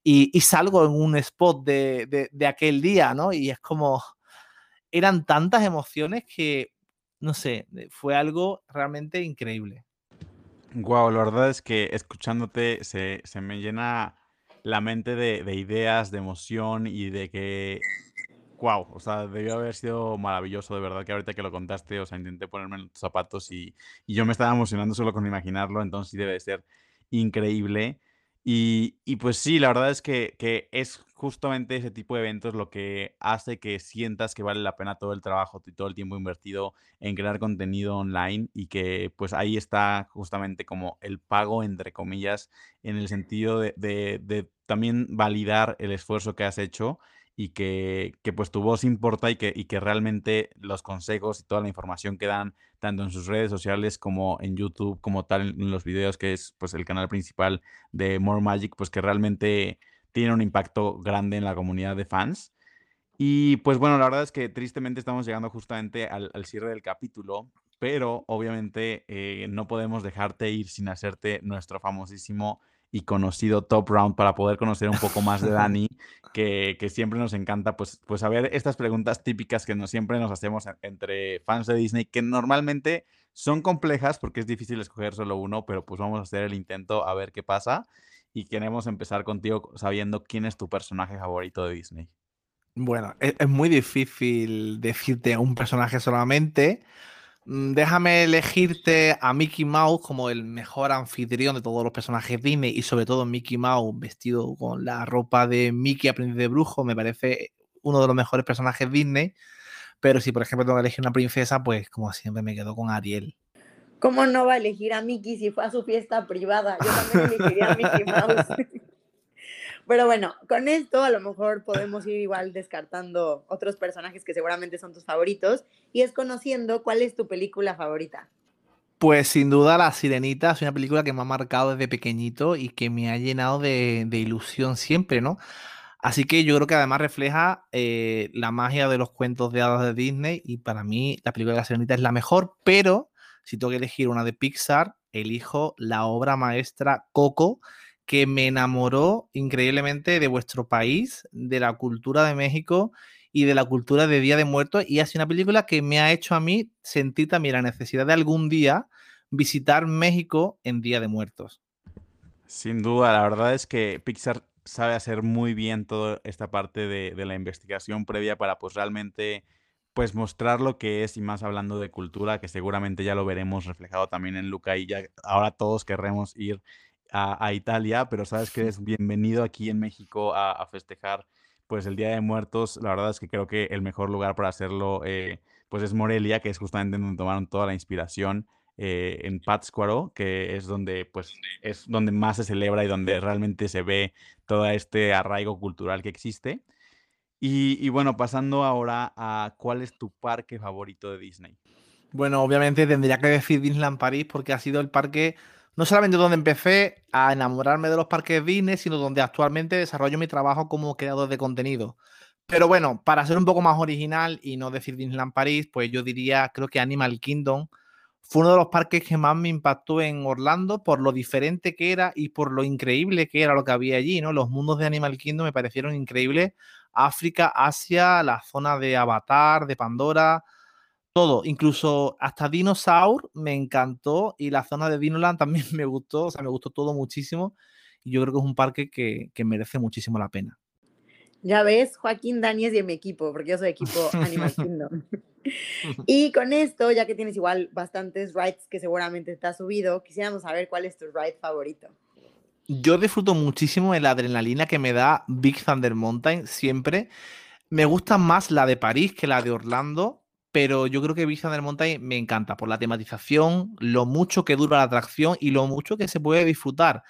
y, salgo en un spot de, de, aquel día, ¿no? Y es como, eran tantas emociones que, no sé, fue algo realmente increíble. Wow, la verdad es que escuchándote se, se me llena la mente de, de, ideas, de emoción y de que, wow, o sea, debió haber sido maravilloso, de verdad, que ahorita que lo contaste, o sea, intenté ponerme en tus zapatos y, y yo me estaba emocionando solo con imaginarlo, entonces sí debe ser increíble. Y, pues sí, la verdad es que, que, es justamente ese tipo de eventos lo que hace que sientas que vale la pena todo el trabajo y todo el tiempo invertido en crear contenido online y que pues ahí está justamente como el pago, entre comillas, en el sentido de, de, de también validar el esfuerzo que has hecho y que, que, pues tu voz importa y que, y que realmente los consejos y toda la información que dan tanto en sus redes sociales como en YouTube, como tal en los videos que es pues el canal principal de More Magic, pues que realmente tiene un impacto grande en la comunidad de fans. Y pues bueno, la verdad es que tristemente estamos llegando justamente al, cierre del capítulo, pero obviamente eh, no podemos dejarte ir sin hacerte nuestro famosísimo y conocido Top Round para poder conocer un poco más de Dani, que, que, siempre nos encanta pues, pues saber estas preguntas típicas que nos, siempre nos hacemos entre fans de Disney, que normalmente son complejas porque es difícil escoger solo uno, pero pues vamos a hacer el intento a ver qué pasa. Y queremos empezar contigo sabiendo quién es tu personaje favorito de Disney. Bueno, es, es muy difícil decirte un personaje solamente déjame elegirte a Mickey Mouse como el mejor anfitrión de todos los personajes Disney y sobre todo Mickey Mouse vestido con la ropa de Mickey aprendiz de brujo, me parece uno de los mejores personajes Disney. Pero si por ejemplo tengo que elegir una princesa, pues como siempre me quedo con Ariel. ¿Cómo no va a elegir a Mickey si fue a su fiesta privada? Yo también elegiría a Mickey Mouse. Pero bueno, con esto a lo mejor podemos ir igual descartando otros personajes que seguramente son tus favoritos y es conociendo cuál es tu película favorita. Pues sin duda La Sirenita es una película que me ha marcado desde pequeñito y que me ha llenado de, ilusión siempre, ¿no? Así que yo creo que además refleja eh, la magia de los cuentos de hadas de Disney y para mí la película de La Sirenita es la mejor, pero si tengo que elegir una de Pixar, elijo la obra maestra Coco, que me enamoró increíblemente de vuestro país, de la cultura de México y de la cultura de Día de Muertos. Y ha sido una película que me ha hecho a mí sentir también la necesidad de algún día visitar México en Día de Muertos. Sin duda, la verdad es que Pixar sabe hacer muy bien toda esta parte de, de la investigación previa para pues realmente pues mostrar lo que es y más hablando de cultura, que seguramente ya lo veremos reflejado también en Luca y ya ahora todos querremos ir a, Italia, pero sabes que eres bienvenido aquí en México a, festejar pues el Día de Muertos. La verdad es que creo que el mejor lugar para hacerlo eh, pues es Morelia, que es justamente donde tomaron toda la inspiración. Eh, en Pátzcuaro, que es donde pues es donde más se celebra y donde realmente se ve todo este arraigo cultural que existe. Y, bueno, pasando ahora a cuál es tu parque favorito de Disney. Bueno, obviamente tendría que decir Disneyland París porque ha sido el parque no solamente donde empecé a enamorarme de los parques Disney, sino donde actualmente desarrollo mi trabajo como creador de contenido. Pero bueno, para ser un poco más original y no decir Disneyland París, pues yo diría, creo que Animal Kingdom fue uno de los parques que más me impactó en Orlando por lo diferente que era y por lo increíble que era lo que había allí, ¿no? Los mundos de Animal Kingdom me parecieron increíbles África, Asia, la zona de Avatar, de Pandora, todo, incluso hasta Dinosaur me encantó y la zona de Dinoland también me gustó, o sea, me gustó todo muchísimo y yo creo que es un parque que, merece muchísimo la pena. Ya ves, Joaquín Daniels y mi equipo, porque yo soy equipo Animal Kingdom. y con esto, ya que tienes igual bastantes rides que seguramente te has subido, quisiéramos saber cuál es tu ride favorito yo disfruto muchísimo de la adrenalina que me da Big Thunder Mountain siempre. Me gusta más la de París que la de Orlando, pero yo creo que Big Thunder Mountain me encanta por la tematización, lo mucho que dura la atracción y lo mucho que se puede disfrutar.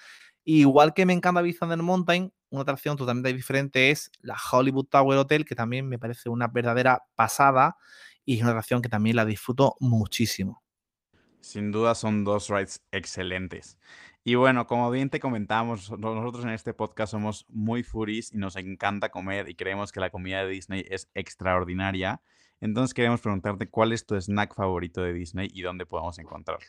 Igual que me encanta Big Thunder Mountain, una atracción totalmente diferente es la Hollywood Tower Hotel, que también me parece una verdadera pasada y es una atracción que también la disfruto muchísimo. Sin duda son dos rides excelentes. Y bueno, como bien te comentamos, nosotros en este podcast somos muy furis y nos encanta comer y creemos que la comida de Disney es extraordinaria. Entonces queremos preguntarte cuál es tu snack favorito de Disney y dónde podemos encontrarlo.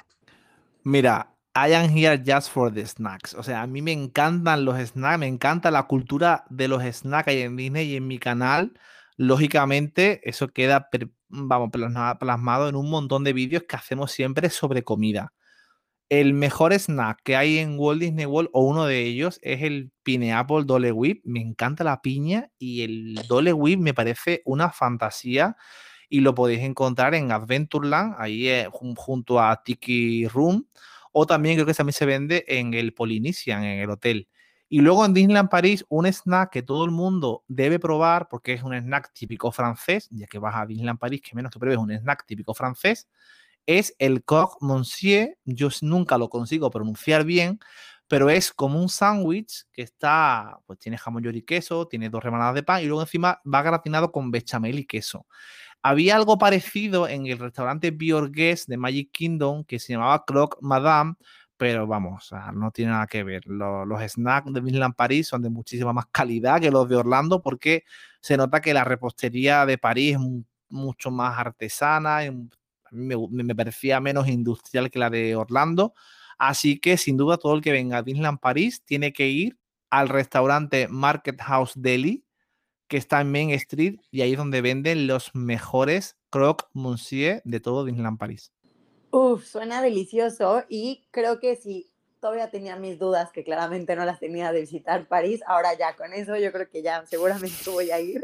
Mira, I am here just for the snacks. O sea, a mí me encantan los snacks, me encanta la cultura de los snacks ahí en Disney y en mi canal. Lógicamente, eso queda vamos, plasmado en un montón de vídeos que hacemos siempre sobre comida. El mejor snack que hay en Walt Disney World, o uno de ellos, es el Pineapple Dole Whip. Me encanta la piña y el Dole Whip me parece una fantasía y lo podéis encontrar en Adventureland, ahí eh, junto a Tiki Room, o también creo que también se vende en el Polynesian, en el hotel. Y luego en Disneyland París, un snack que todo el mundo debe probar porque es un snack típico francés, ya que vas a Disneyland París, que menos que pruebes un snack típico francés, es el coq monsieur. Yo nunca lo consigo pronunciar bien, pero es como un sándwich que está, pues tiene jamón y queso, tiene dos remanadas de pan y luego encima va gratinado con bechamel y queso. Había algo parecido en el restaurante Biorgues de Magic Kingdom que se llamaba Croc Madame, pero vamos, no tiene nada que ver. Los, snacks de Disneyland París son de muchísima más calidad que los de Orlando porque se nota que la repostería de París es mucho más artesana, mí me, parecía menos industrial que la de Orlando. Así que sin duda todo el que venga a Disneyland París tiene que ir al restaurante Market House Deli, que está en Main Street y ahí es donde venden los mejores croque monsieur de todo Disneyland París. Uf, suena delicioso y creo que si todavía tenía mis dudas, que claramente no las tenía de visitar París, ahora ya con eso yo creo que ya seguramente voy a ir.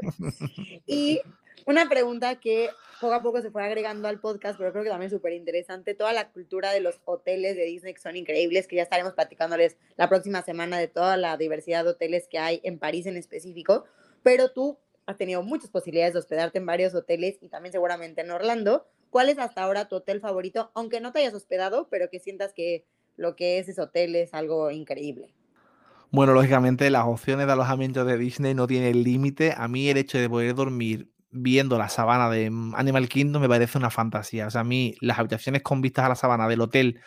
y una pregunta que poco a poco se fue agregando al podcast, pero creo que también es súper interesante, toda la cultura de los hoteles de Disney que son increíbles, que ya estaremos platicándoles la próxima semana de toda la diversidad de hoteles que hay en París en específico, pero tú has tenido muchas posibilidades de hospedarte en varios hoteles y también seguramente en Orlando. ¿Cuál es hasta ahora tu hotel favorito, aunque no te hayas hospedado, pero que sientas que lo que es ese hotel es algo increíble? Bueno, lógicamente las opciones de alojamiento de Disney no tienen límite. A mí el hecho de poder dormir viendo la sabana de Animal Kingdom me parece una fantasía. O sea, a mí las habitaciones con vistas a la sabana del hotel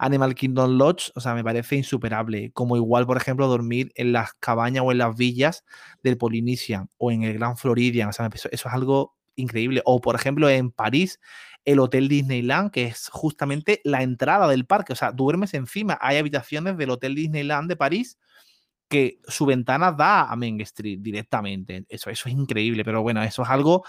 Animal Kingdom Lodge, o sea, me parece insuperable. Como igual, por ejemplo, dormir en las cabañas o en las villas del Polynesian o en el Gran Floridian. O sea, eso, es algo increíble. O, por ejemplo, en París, el Hotel Disneyland, que es justamente la entrada del parque. O sea, duermes encima. Hay habitaciones del Hotel Disneyland de París que su ventana da a Main Street directamente. Eso, eso es increíble, pero bueno, eso es algo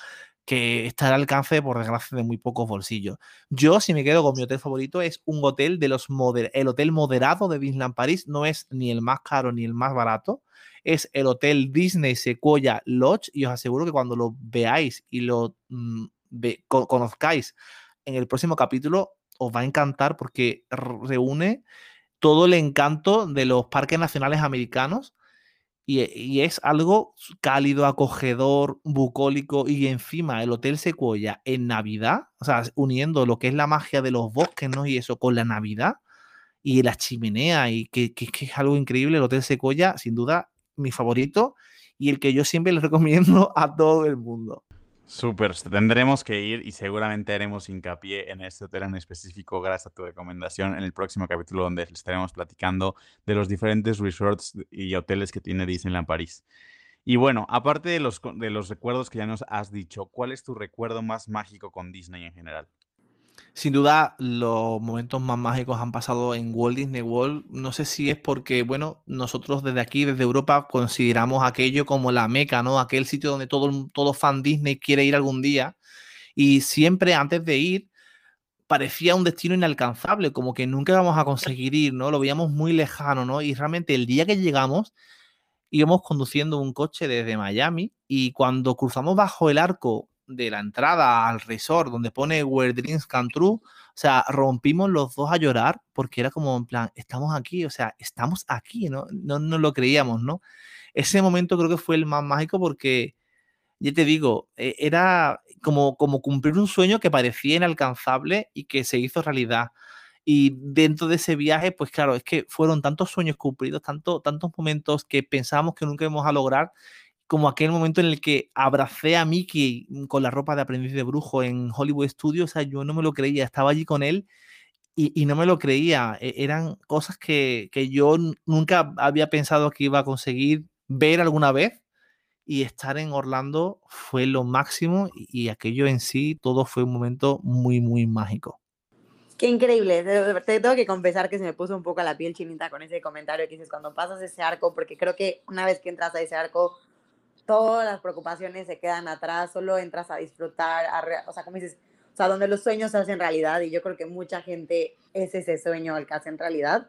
que está al alcance, por desgracia, de muy pocos bolsillos. Yo, si me quedo con mi hotel favorito, es un hotel de los moder el hotel moderado de Disneyland París. No es ni el más caro ni el más barato. Es el hotel Disney Sequoia Lodge y os aseguro que cuando lo veáis y lo mm, conozcáis en el próximo capítulo, os va a encantar porque reúne todo el encanto de los parques nacionales americanos y, es algo cálido, acogedor, bucólico y encima el Hotel Sequoia en Navidad, o sea, uniendo lo que es la magia de los bosques, ¿no? Y eso con la Navidad y la chimenea y que, es algo increíble, el Hotel Sequoia, sin duda, mi favorito y el que yo siempre le recomiendo a todo el mundo. Súper, tendremos que ir y seguramente haremos hincapié en este hotel en específico gracias a tu recomendación en el próximo capítulo donde estaremos platicando de los diferentes resorts y hoteles que tiene Disneyland París. Y bueno, aparte de los, de los recuerdos que ya nos has dicho, ¿cuál es tu recuerdo más mágico con Disney en general? Sin duda, los momentos más mágicos han pasado en Walt Disney World. No sé si es porque, bueno, nosotros desde aquí, desde Europa, consideramos aquello como la meca, ¿no? Aquel sitio donde todo, todo fan Disney quiere ir algún día. Y siempre antes de ir, parecía un destino inalcanzable, como que nunca íbamos a conseguir ir, ¿no? Lo veíamos muy lejano, ¿no? Y realmente el día que llegamos, íbamos conduciendo un coche desde Miami y cuando cruzamos bajo el arco de la entrada al resort donde pone Where Dreams Come True, o sea, rompimos los dos a llorar porque era como en plan, estamos aquí, o sea, estamos aquí, ¿no? No nos lo creíamos, ¿no? Ese momento creo que fue el más mágico porque, ya te digo, e, era como, como cumplir un sueño que parecía inalcanzable y que se hizo realidad. Y dentro de ese viaje, pues claro, es que fueron tantos sueños cumplidos, tanto, tantos momentos que pensábamos que nunca íbamos a lograr como aquel momento en el que abracé a Mickey mm, con la ropa de aprendiz de brujo en Hollywood Studios, o sea, yo no me lo creía, estaba allí con él y, no me lo creía, e, eran cosas que, yo nunca había pensado que iba a conseguir ver alguna vez y estar en Orlando fue lo máximo y, aquello en sí, todo fue un momento muy, muy mágico. Qué increíble. Te, tengo que confesar que se me puso un poco la piel chinita con ese comentario que dices cuando pasas ese arco, porque creo que una vez que entras a ese arco, todas las preocupaciones se quedan atrás, solo entras a disfrutar, o sea, como dices, o sea, donde los sueños se hacen realidad y yo creo que mucha gente es ese sueño el que hace en realidad.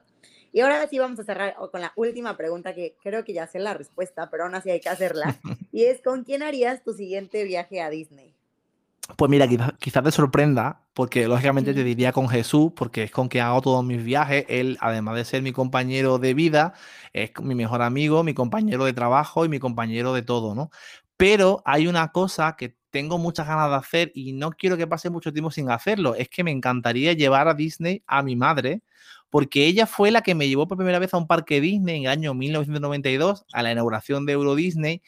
Y ahora sí vamos a cerrar con la última pregunta que creo que ya sé la respuesta, pero aún así hay que hacerla. Y es, ¿con quién harías tu siguiente viaje a Disney? Pues mira, quizás te sorprenda, porque lógicamente te diría con Jesús, porque es con quien hago todos mis viajes. Él, además de ser mi compañero de vida, es mi mejor amigo, mi compañero de trabajo y mi compañero de todo, ¿no? Pero hay una cosa que tengo muchas ganas de hacer y no quiero que pase mucho tiempo sin hacerlo. Es que me encantaría llevar a Disney a mi madre, porque ella fue la que me llevó por primera vez a un parque Disney en el año 1992, a la inauguración de Euro Disney.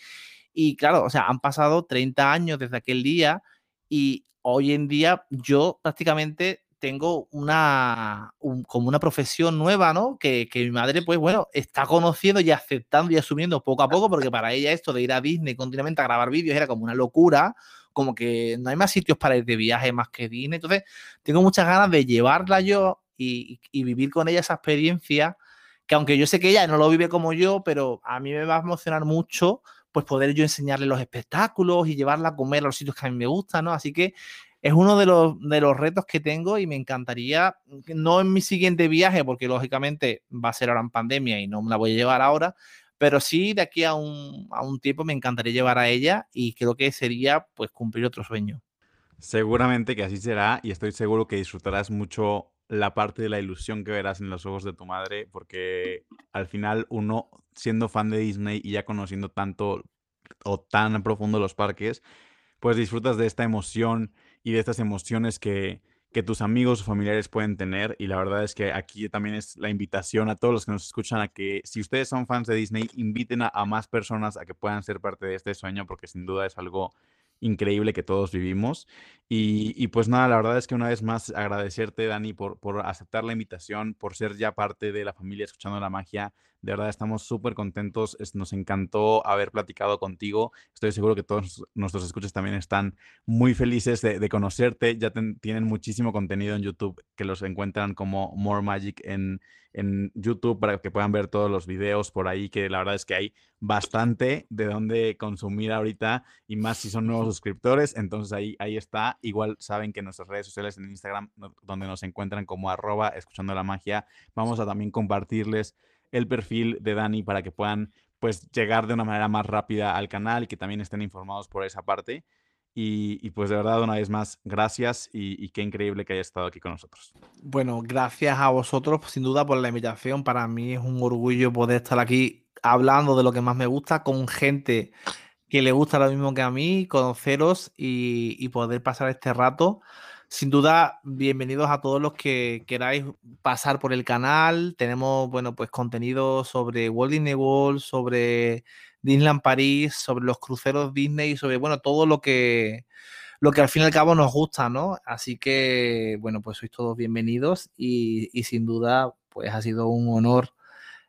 Y claro, o sea, han pasado 30 años desde aquel día y hoy en día yo prácticamente tengo una, como una profesión nueva, ¿no? Que, mi madre, pues bueno, está conociendo y aceptando y asumiendo poco a poco, porque para ella esto de ir a Disney continuamente a grabar vídeos era como una locura, como que no hay más sitios para ir de viaje más que Disney. Entonces, tengo muchas ganas de llevarla yo y vivir con ella esa experiencia, que aunque yo sé que ella no lo vive como yo, pero a mí me va a emocionar mucho pues poder yo enseñarle los espectáculos y llevarla a comer a los sitios que a mí me gustan, ¿no? Así que es uno de los, de los retos que tengo y me encantaría, no en mi siguiente viaje, porque lógicamente va a ser ahora en pandemia y no me la voy a llevar ahora, pero sí de aquí a un, a un tiempo me encantaría llevar a ella y creo que sería pues cumplir otro sueño. Seguramente que así será y estoy seguro que disfrutarás mucho la parte de la ilusión que verás en los ojos de tu madre, porque al final uno, siendo fan de Disney y ya conociendo tanto o tan profundo los parques, pues disfrutas de esta emoción y de estas emociones que, que tus amigos o familiares pueden tener. Y la verdad es que aquí también es la invitación a todos los que nos escuchan a que si ustedes son fans de Disney, inviten a, a más personas a que puedan ser parte de este sueño, porque sin duda es algo increíble que todos vivimos. Y, pues nada, la verdad es que una vez más agradecerte, Dani, por, por aceptar la invitación, por ser ya parte de la familia Escuchando la Magia. De verdad estamos súper contentos. nos encantó haber platicado contigo. Estoy seguro que todos nuestros escuchas también están muy felices de, conocerte. Ya tienen muchísimo contenido en YouTube que los encuentran como More Magic en, en YouTube para que puedan ver todos los videos por ahí, que la verdad es que hay bastante de dónde consumir ahorita y más si son nuevos suscriptores. Entonces ahí, ahí está. Igual saben que en nuestras redes sociales en Instagram, donde nos encuentran como arroba escuchando la magia, vamos a también compartirles el perfil de Dani para que puedan pues llegar de una manera más rápida al canal y que también estén informados por esa parte. Y, pues de verdad, una vez más, gracias y, qué increíble que haya estado aquí con nosotros. Bueno, gracias a vosotros, sin duda, por la invitación. Para mí es un orgullo poder estar aquí hablando de lo que más me gusta con gente que le gusta lo mismo que a mí, conoceros y, poder pasar este rato. Sin duda, bienvenidos a todos los que queráis pasar por el canal. Tenemos, bueno, pues contenido sobre Walt Disney World, sobre Disneyland París, sobre los cruceros Disney, sobre, bueno, todo lo que, lo que al fin y al cabo nos gusta, ¿no? Así que, bueno, pues sois todos bienvenidos y, y sin duda, pues ha sido un honor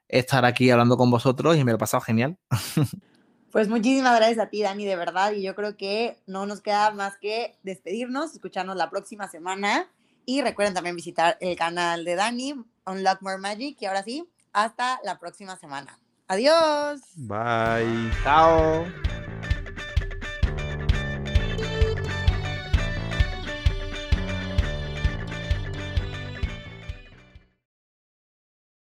estar aquí hablando con vosotros y me lo he pasado genial. Pues muchísimas gracias a ti, Dani, de verdad. Y yo creo que no nos queda más que despedirnos, escucharnos la próxima semana. Y recuerden también visitar el canal de Dani, Unlock More Magic. Y ahora sí, hasta la próxima semana. Adiós. Bye. Chao.